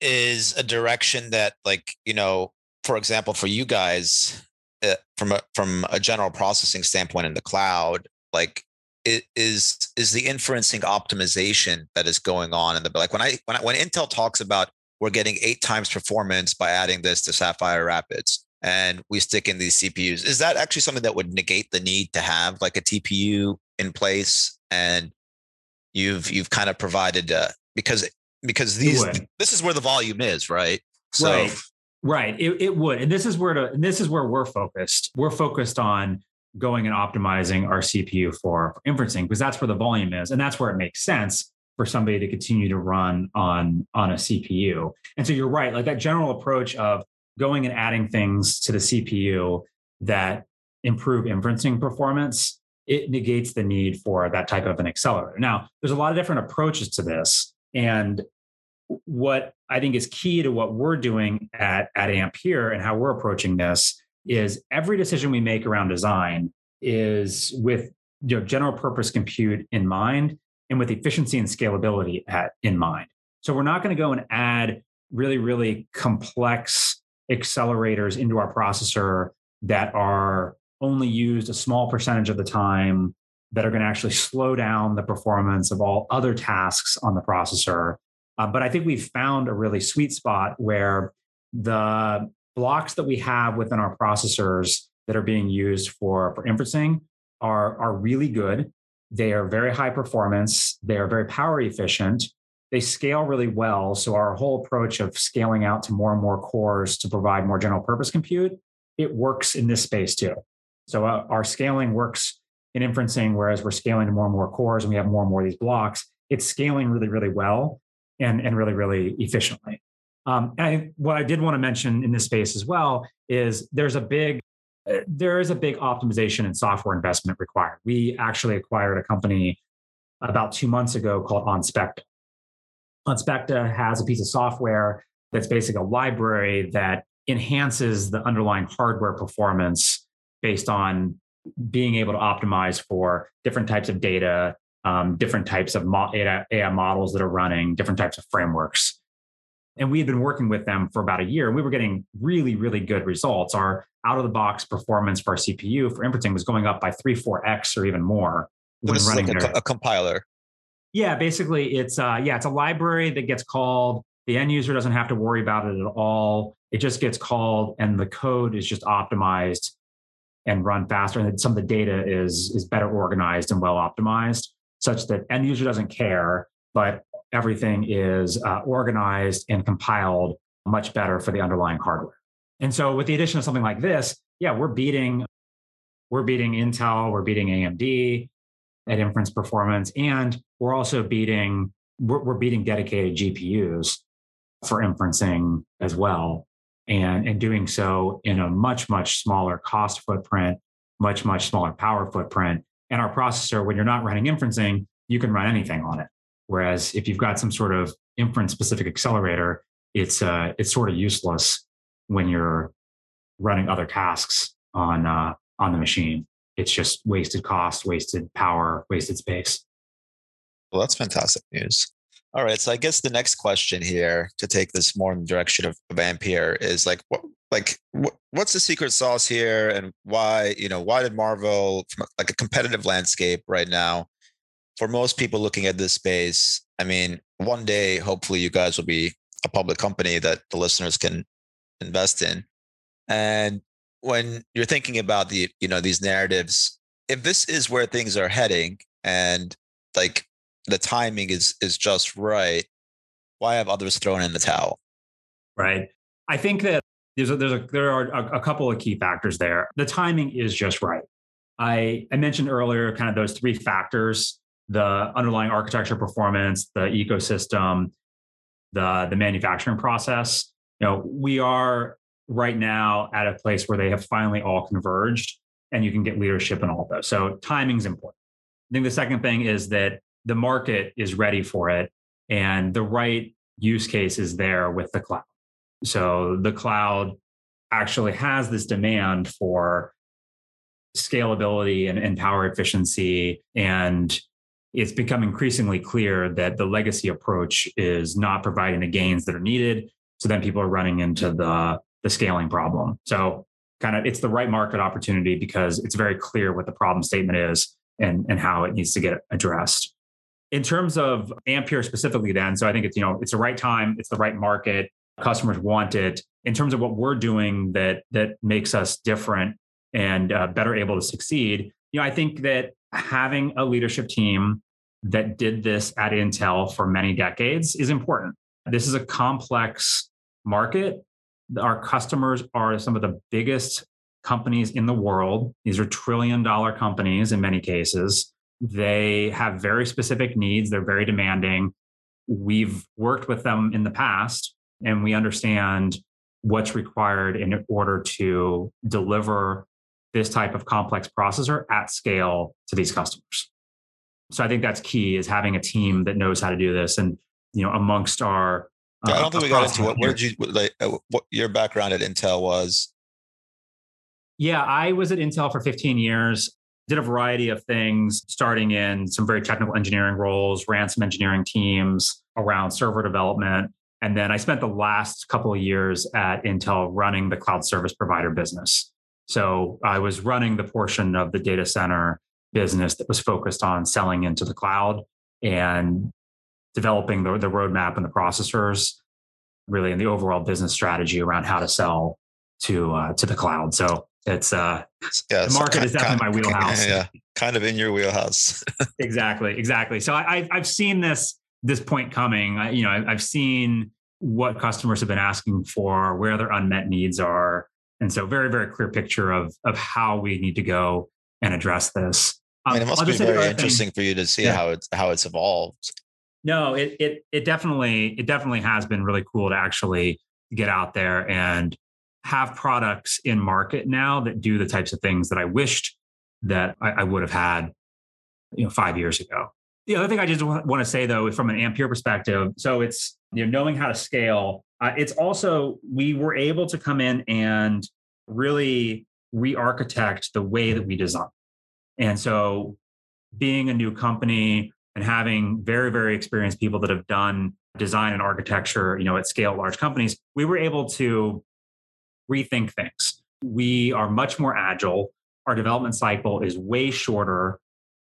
is a direction that, like, you know, for example, for you guys, uh, from a from a general processing standpoint in the cloud, like is is the inferencing optimization that is going on in the like when I when I, when Intel talks about we're getting eight times performance by adding this to Sapphire Rapids and we stick in these CPUs is that actually something that would negate the need to have like a TPU in place and you've you've kind of provided uh, because because these this is where the volume is right so right right it, it would and this is where to and this is where we're focused we're focused on going and optimizing our CPU for, for inferencing because that's where the volume is. And that's where it makes sense for somebody to continue to run on, on a CPU. And so you're right, like that general approach of going and adding things to the CPU that improve inferencing performance, it negates the need for that type of an accelerator. Now, there's a lot of different approaches to this. And what I think is key to what we're doing at, at Ampere and how we're approaching this is every decision we make around design is with you know, general purpose compute in mind and with efficiency and scalability at, in mind. So we're not going to go and add really, really complex accelerators into our processor that are only used a small percentage of the time that are going to actually slow down the performance of all other tasks on the processor. Uh, but I think we've found a really sweet spot where the blocks that we have within our processors that are being used for, for inferencing are, are really good. They are very high performance. They are very power efficient. They scale really well. So our whole approach of scaling out to more and more cores to provide more general purpose compute, it works in this space too. So uh, our scaling works in inferencing, whereas we're scaling to more and more cores and we have more and more of these blocks. It's scaling really, really well and, and really, really efficiently. Um, and what I did want to mention in this space as well is there's a big there is a big optimization and software investment required. We actually acquired a company about two months ago called OnSpecta. OnSpecta has a piece of software that's basically a library that enhances the underlying hardware performance based on being able to optimize for different types of data, um, different types of mo- AI models that are running, different types of frameworks. And we had been working with them for about a year and we were getting really, really good results. Our out of the box performance for our CPU for inferencing was going up by three, four X or even more. When running like a, a, compiler. Yeah, basically it's uh yeah, it's a library that gets called. The end user doesn't have to worry about it at all. It just gets called and the code is just optimized and run faster. And some of the data is is better organized and well optimized such that end user doesn't care, but everything is uh, organized and compiled much better for the underlying hardware. And so with the addition of something like this, yeah, we're beating we're beating Intel, we're beating AMD at inference performance, and we're also beating we're, we're beating dedicated GPUs for inferencing as well. And, and doing so in a much, much smaller cost footprint, much, much smaller power footprint. And our processor, when you're not running inferencing, you can run anything on it. Whereas if you've got some sort of inference specific accelerator, it's uh, it's sort of useless when you're running other tasks on uh, on the machine. It's just wasted cost, wasted power, wasted space. Well, that's fantastic news. All right, so I guess the next question here to take this more in the direction of, of Ampere is like, what, like, what, what's the secret sauce here, and why, you know, why did Marvell from like a competitive landscape right now, for most people looking at this space, I mean, one day, hopefully, you guys will be a public company that the listeners can invest in, and when you're thinking about the, you know, these narratives, if this is where things are heading, and like the timing is is just right, why have others thrown in the towel? Right. I think that there's a, there's a, there are a, a couple of key factors there. The timing is just right. I, I mentioned earlier kind of those three factors the underlying architecture performance, the ecosystem, the, the manufacturing process. You know, we are right now at a place where they have finally all converged and you can get leadership in all of those. So timing's important. I think the second thing is that the market is ready for it and the right use case is there with the cloud. So the cloud actually has this demand for scalability and, and power efficiency. And it's become increasingly clear that the legacy approach is not providing the gains that are needed. So then people are running into the, the scaling problem. So kind of it's the right market opportunity because it's very clear what the problem statement is and, and how it needs to get addressed. In terms of Ampere specifically, then, so I think it's you know it's the right time, it's the right market, customers want it. In terms of what we're doing that that makes us different and uh, better able to succeed, you know, I think that having a leadership team that did this at Intel for many decades is important. This is a complex market. Our customers are some of the biggest companies in the world. These are trillion dollar companies in many cases. They have very specific needs, they're very demanding. We've worked with them in the past and we understand what's required in order to deliver this type of complex processor at scale to these customers. So I think that's key is having a team that knows how to do this. And you know, amongst our uh, I don't think we got into what. Did you like? Uh, what your background at Intel was? Yeah, I was at Intel for 15 years did a variety of things, starting in some very technical engineering roles, ran some engineering teams around server development. And then I spent the last couple of years at Intel running the cloud service provider business. So I was running the portion of the data center business that was focused on selling into the cloud and developing the, the roadmap and the processors, really, and the overall business strategy around how to sell to uh, to the cloud. So it's uh yeah, the market kind, is definitely kind, my wheelhouse. Yeah, kind of in your wheelhouse. exactly, exactly. So I, I've seen this this point coming. I, you know, I've seen what customers have been asking for, where their unmet needs are, and so very very clear picture of of how we need to go and address this. Um, I mean, it must be very interesting thing. for you to see yeah. how it's how it's evolved. No, it it it definitely it definitely has been really cool to actually get out there and have products in market now that do the types of things that I wished that I, I would have had, you know, five years ago. The other thing I just want to say though, is from an Ampere perspective, so it's you know knowing how to scale. Uh, it's also we were able to come in and really re-architect the way that we design. And so, being a new company and having very very experienced people that have done design and architecture, you know, at scale, large companies, we were able to rethink things. We are much more agile. Our development cycle is way shorter,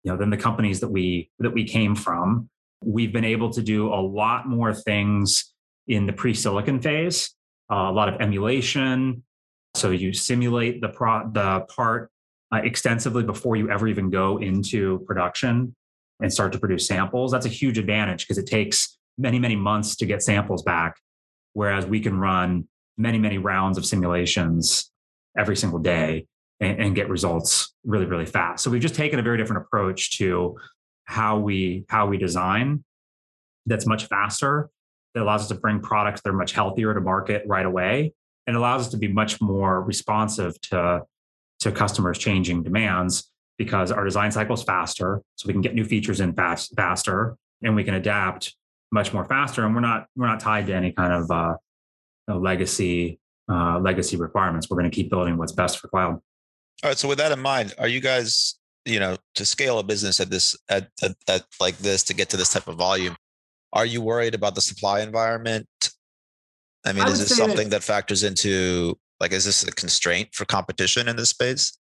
you know, than the companies that we that we came from. We've been able to do a lot more things in the pre-silicon phase, uh, a lot of emulation. So you simulate the pro- the part uh, extensively before you ever even go into production and start to produce samples. That's a huge advantage because it takes many many months to get samples back whereas we can run many, many rounds of simulations every single day and, and get results really, really fast. So we've just taken a very different approach to how we how we design that's much faster that allows us to bring products that are much healthier to market right away and allows us to be much more responsive to to customers changing demands because our design cycle is faster so we can get new features in fast, faster and we can adapt much more faster and we're not we're not tied to any kind of uh, legacy uh, legacy requirements. We're going to keep building what's best for cloud. All right so with that in mind are you guys you know to scale a business at this at, at, at like this to get to this type of volume are you worried about the supply environment? I mean I is this something that, that factors into like is this a constraint for competition in this space?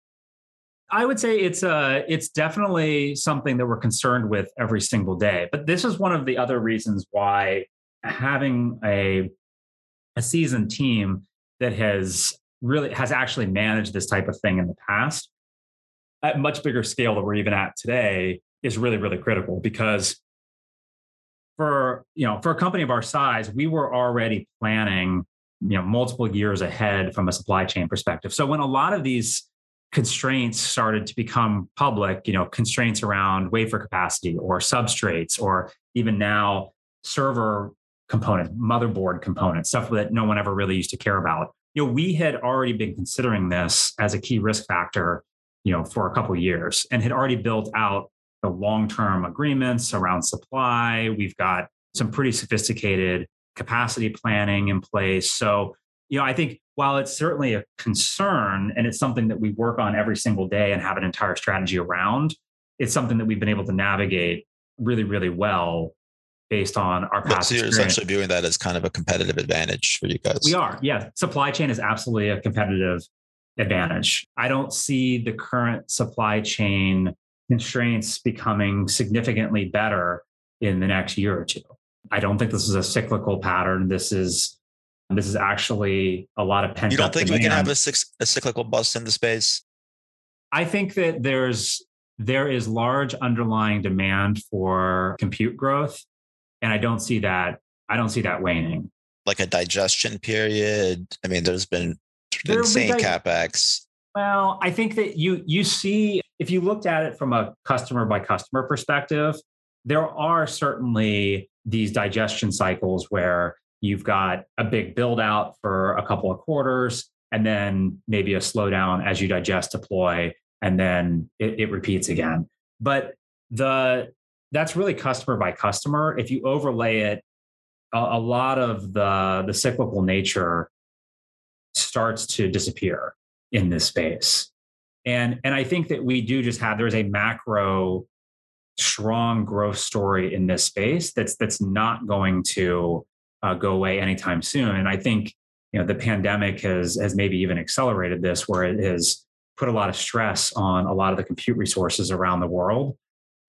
I would say it's uh it's definitely something that we're concerned with every single day. But this is one of the other reasons why having a a seasoned team that has really has actually managed this type of thing in the past at much bigger scale that we're even at today is really really critical because for you know for a company of our size we were already planning you know multiple years ahead from a supply chain perspective. So when a lot of these constraints started to become public you know constraints around wafer capacity or substrates or even now server components motherboard components stuff that no one ever really used to care about. You know we had already been considering this as a key risk factor you know for a couple years and had already built out the long-term agreements around supply. We've got some pretty sophisticated capacity planning in place. So you know i think while it's certainly a concern and it's something that we work on every single day and have an entire strategy around it's something that we've been able to navigate really really well based on our past. So you're experience. essentially viewing that as kind of a competitive advantage for you guys. We are, yeah. Supply chain is absolutely a competitive advantage. I don't see the current supply chain constraints becoming significantly better in the next year or two. I don't think this is a cyclical pattern. This is this is actually a lot of pent You don't think demand. we can have a, a cyclical bust in the space? I think that there's there is large underlying demand for compute growth, and I don't see that. I don't see that waning. Like a digestion period. I mean, there's been there insane capex. Well, I think that you you see if you looked at it from a customer by customer perspective, there are certainly these digestion cycles where you've got a big build out for a couple of quarters and then maybe a slowdown as you digest deploy and then it, it repeats again. But the that's really customer by customer. If you overlay it, a, a lot of the the cyclical nature starts to disappear in this space. And, and I think that we do just have, there's a macro strong growth story in this space that's, that's not going to uh, go away anytime soon. And I think, you know, the pandemic has, has maybe even accelerated this where it has put a lot of stress on a lot of the compute resources around the world.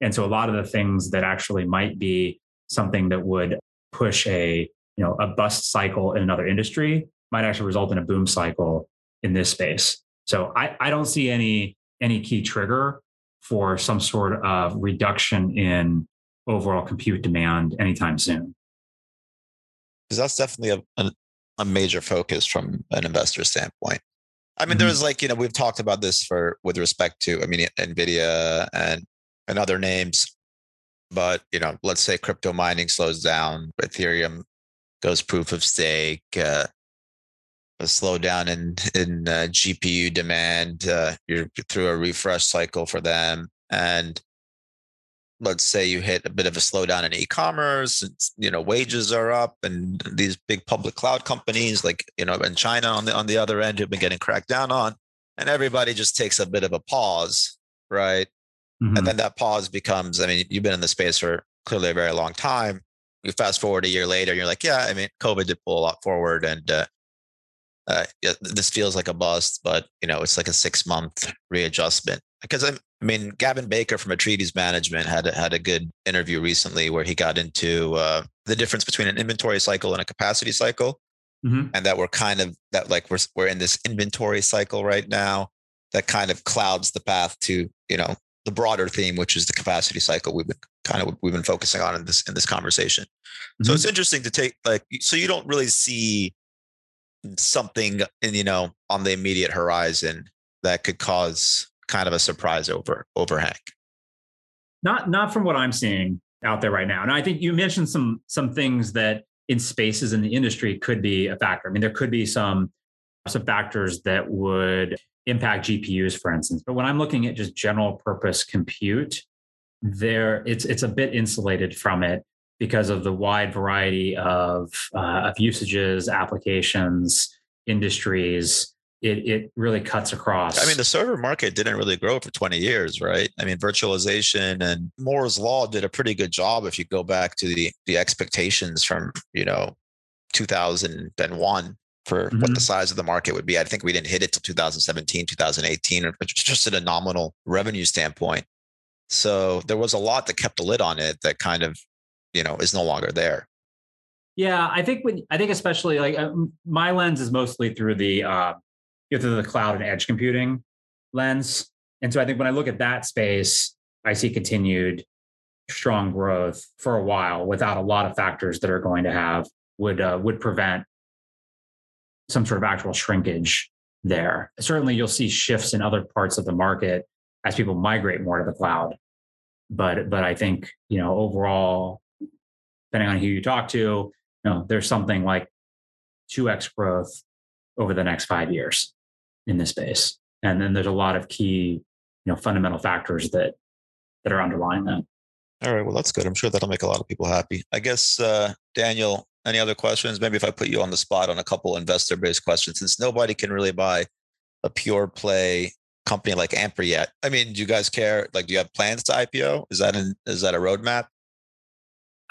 And so a lot of the things that actually might be something that would push a, you know, a bust cycle in another industry might actually result in a boom cycle in this space. So I, I don't see any any key trigger for some sort of reduction in overall compute demand anytime soon. Because that's definitely a, a, a, major focus from an investor standpoint. I mean, mm-hmm. there's like, you know, we've talked about this for with respect to, I mean, NVIDIA and and other names. But, you know, let's say crypto mining slows down, Ethereum goes proof of stake, uh, a slowdown in in uh, GPU demand. Uh, you're through a refresh cycle for them, and let's say you hit a bit of a slowdown in e-commerce. You know, wages are up, and these big public cloud companies like you know, in China on the on the other end have been getting cracked down on, and everybody just takes a bit of a pause, right? Mm-hmm. And then that pause becomes. I mean, you've been in the space for clearly a very long time. You fast forward a year later, you're like, yeah, I mean, COVID did pull a lot forward, and uh, uh, yeah, this feels like a bust, but you know, it's like a six month readjustment. Because I mean, Gavin Baker from Atreides Management had a, had a good interview recently where he got into uh, the difference between an inventory cycle and a capacity cycle, mm-hmm. and that we're kind of that like we're we're in this inventory cycle right now that kind of clouds the path to you know the broader theme, which is the capacity cycle we've been kind of we've been focusing on in this in this conversation. Mm-hmm. So it's interesting to take like so you don't really see something in you know on the immediate horizon that could cause kind of a surprise over overhang. Not not from what I'm seeing out there right now. And I think you mentioned some some things that in spaces in the industry could be a factor. I mean, there could be some some factors that would impact GPUs, for instance. But when I'm looking at just general purpose compute, there it's it's a bit insulated from it because of the wide variety of uh, of usages, applications, industries. It it really cuts across. I mean, the server market didn't really grow for 20 years, right? I mean, virtualization and Moore's law did a pretty good job if you go back to the the expectations from, you know, 2001 for mm-hmm. what the mm-hmm. size of the market would be. I think we didn't hit it till 2017, 2018, just at a nominal revenue standpoint. So there was a lot that kept a lid on it that kind of, you know, is no longer there. Yeah, I think when I think especially like uh, my lens is mostly through the uh, through the cloud and edge computing lens, and so I think when I look at that space, I see continued strong growth for a while without a lot of factors that are going to have would uh, would prevent some sort of actual shrinkage there. Certainly, you'll see shifts in other parts of the market as people migrate more to the cloud. But but I think you know overall, depending on who you talk to, you know there's something like two x growth over the next five years in this space, and then there's a lot of key you know fundamental factors that that are underlying that. All right, well that's good. I'm sure that'll make a lot of people happy. I guess uh, Daniel, any other questions? Maybe if I put you on the spot on a couple investor based questions, since nobody can really buy a pure play company like Ampere yet. I mean, do you guys care? Like, do you have plans to IPO? Is that an, is that a roadmap?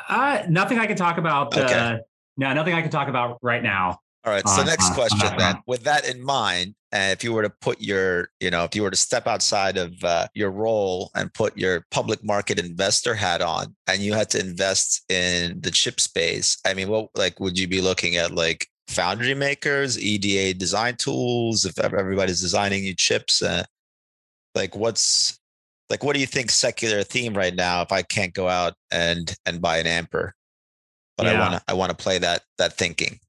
Uh, nothing I can talk about. Okay. Uh, no, nothing I can talk about right now. All right. So uh, next question then, with that in mind, uh, if you were to put your, you know, if you were to step outside of uh, your role and put your public market investor hat on, and you had to invest in the chip space, I mean, what like would you be looking at? Like foundry makers, EDA design tools. If everybody's designing new chips, uh, like what's like what do you think secular theme right now? If I can't go out and and buy an Ampere, but yeah. I want to I want to play that that thinking.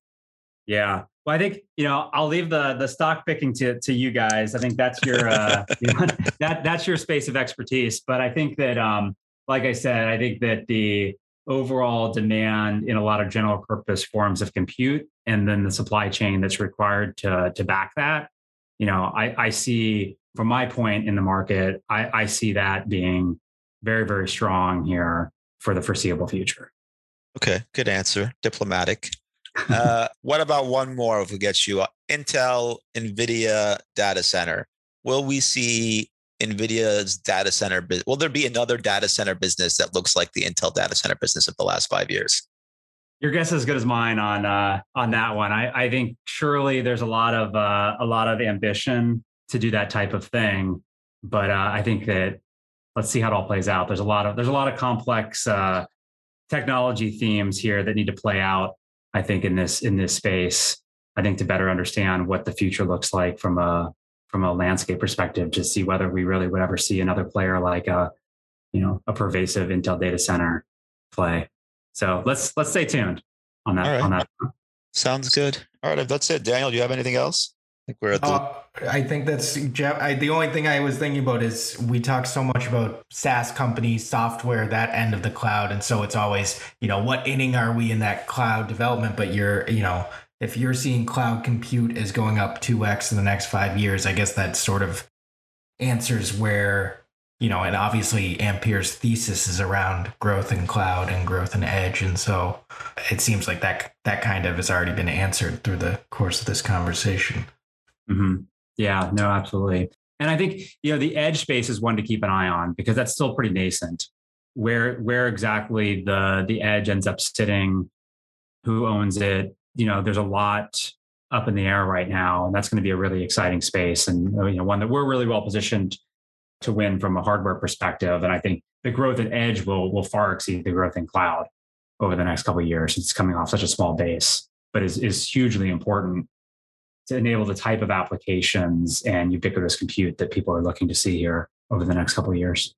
Yeah. Well, I think you know I'll leave the the stock picking to to you guys. I think that's your uh, you know, that that's your space of expertise. But I think that, um, like I said, I think that the overall demand in a lot of general purpose forms of compute, and then the supply chain that's required to to back that. You know, I I see from my point in the market, I, I see that being very very strong here for the foreseeable future. Okay, good answer. Diplomatic. Uh, what about one more if we get you? Intel, NVIDIA data center. Will we see NVIDIA's data center? Will there be another data center business that looks like the Intel data center business of the last five years? Your guess is as good as mine on uh, on that one. I, I think surely there's a lot of uh, a lot of ambition to do that type of thing, but uh, I think that let's see how it all plays out. There's a lot of there's a lot of complex uh, technology themes here that need to play out I think in this in this space, I think to better understand what the future looks like from a from a landscape perspective, to see whether we really would ever see another player like a you know a pervasive Intel data center play. So let's let's stay tuned on that right. on that. Sounds good. All right, if that's it, Daniel, do you have anything else? Think we're at the. Uh, I think that's Jeff. I, the only thing I was thinking about is we talk so much about SaaS companies, software, that end of the cloud, and so it's always you know what inning are we in that cloud development? But you're you know if you're seeing cloud compute is going up two x in the next five years, I guess that sort of answers where you know, and obviously Ampere's thesis is around growth in cloud and growth in edge, and so it seems like that that kind of has already been answered through the course of this conversation. Mm-hmm. Yeah, no, absolutely. And I think you know the edge space is one to keep an eye on because that's still pretty nascent. Where where exactly the the edge ends up sitting, who owns it? You know, there's a lot up in the air right now, and that's going to be a really exciting space and you know one that we're really well positioned to win from a hardware perspective. And I think the growth in edge will will far exceed the growth in cloud over the next couple of years. Since it's coming off such a small base, but is is hugely important to enable the type of applications and ubiquitous compute that people are looking to see here over the next couple of years.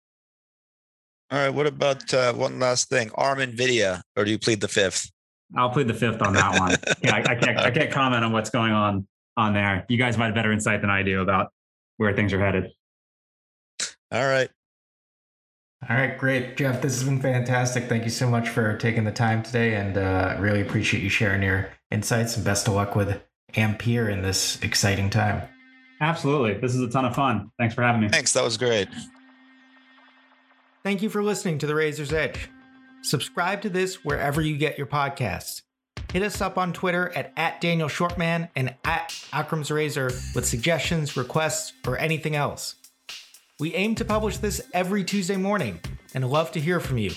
All right. What about uh, one last thing? ARM NVIDIA, or do you plead the fifth? I'll plead the fifth on that one. yeah, I, I, can't. I can't comment on what's going on on there. You guys might have better insight than I do about where things are headed. All right. All right, great, Jeff. This has been fantastic. Thank you so much for taking the time today, and uh, really appreciate you sharing your insights. And best of luck with Ampere in this exciting time. Absolutely, this is a ton of fun. Thanks for having me. Thanks. That was great. Thank you for listening to The Razor's Edge. Subscribe to this wherever you get your podcasts. Hit us up on Twitter at, at Daniel Schwartzman and at Akram's Razor with suggestions, requests, or anything else. We aim to publish this every Tuesday morning and love to hear from you.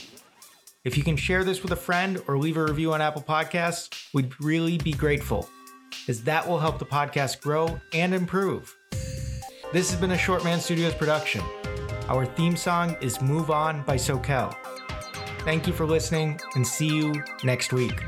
If you can share this with a friend or leave a review on Apple Podcasts, we'd really be grateful, as that will help the podcast grow and improve. This has been a Schwartzman Studios production. Our theme song is Move On by Soquel. Thank you for listening and see you next week.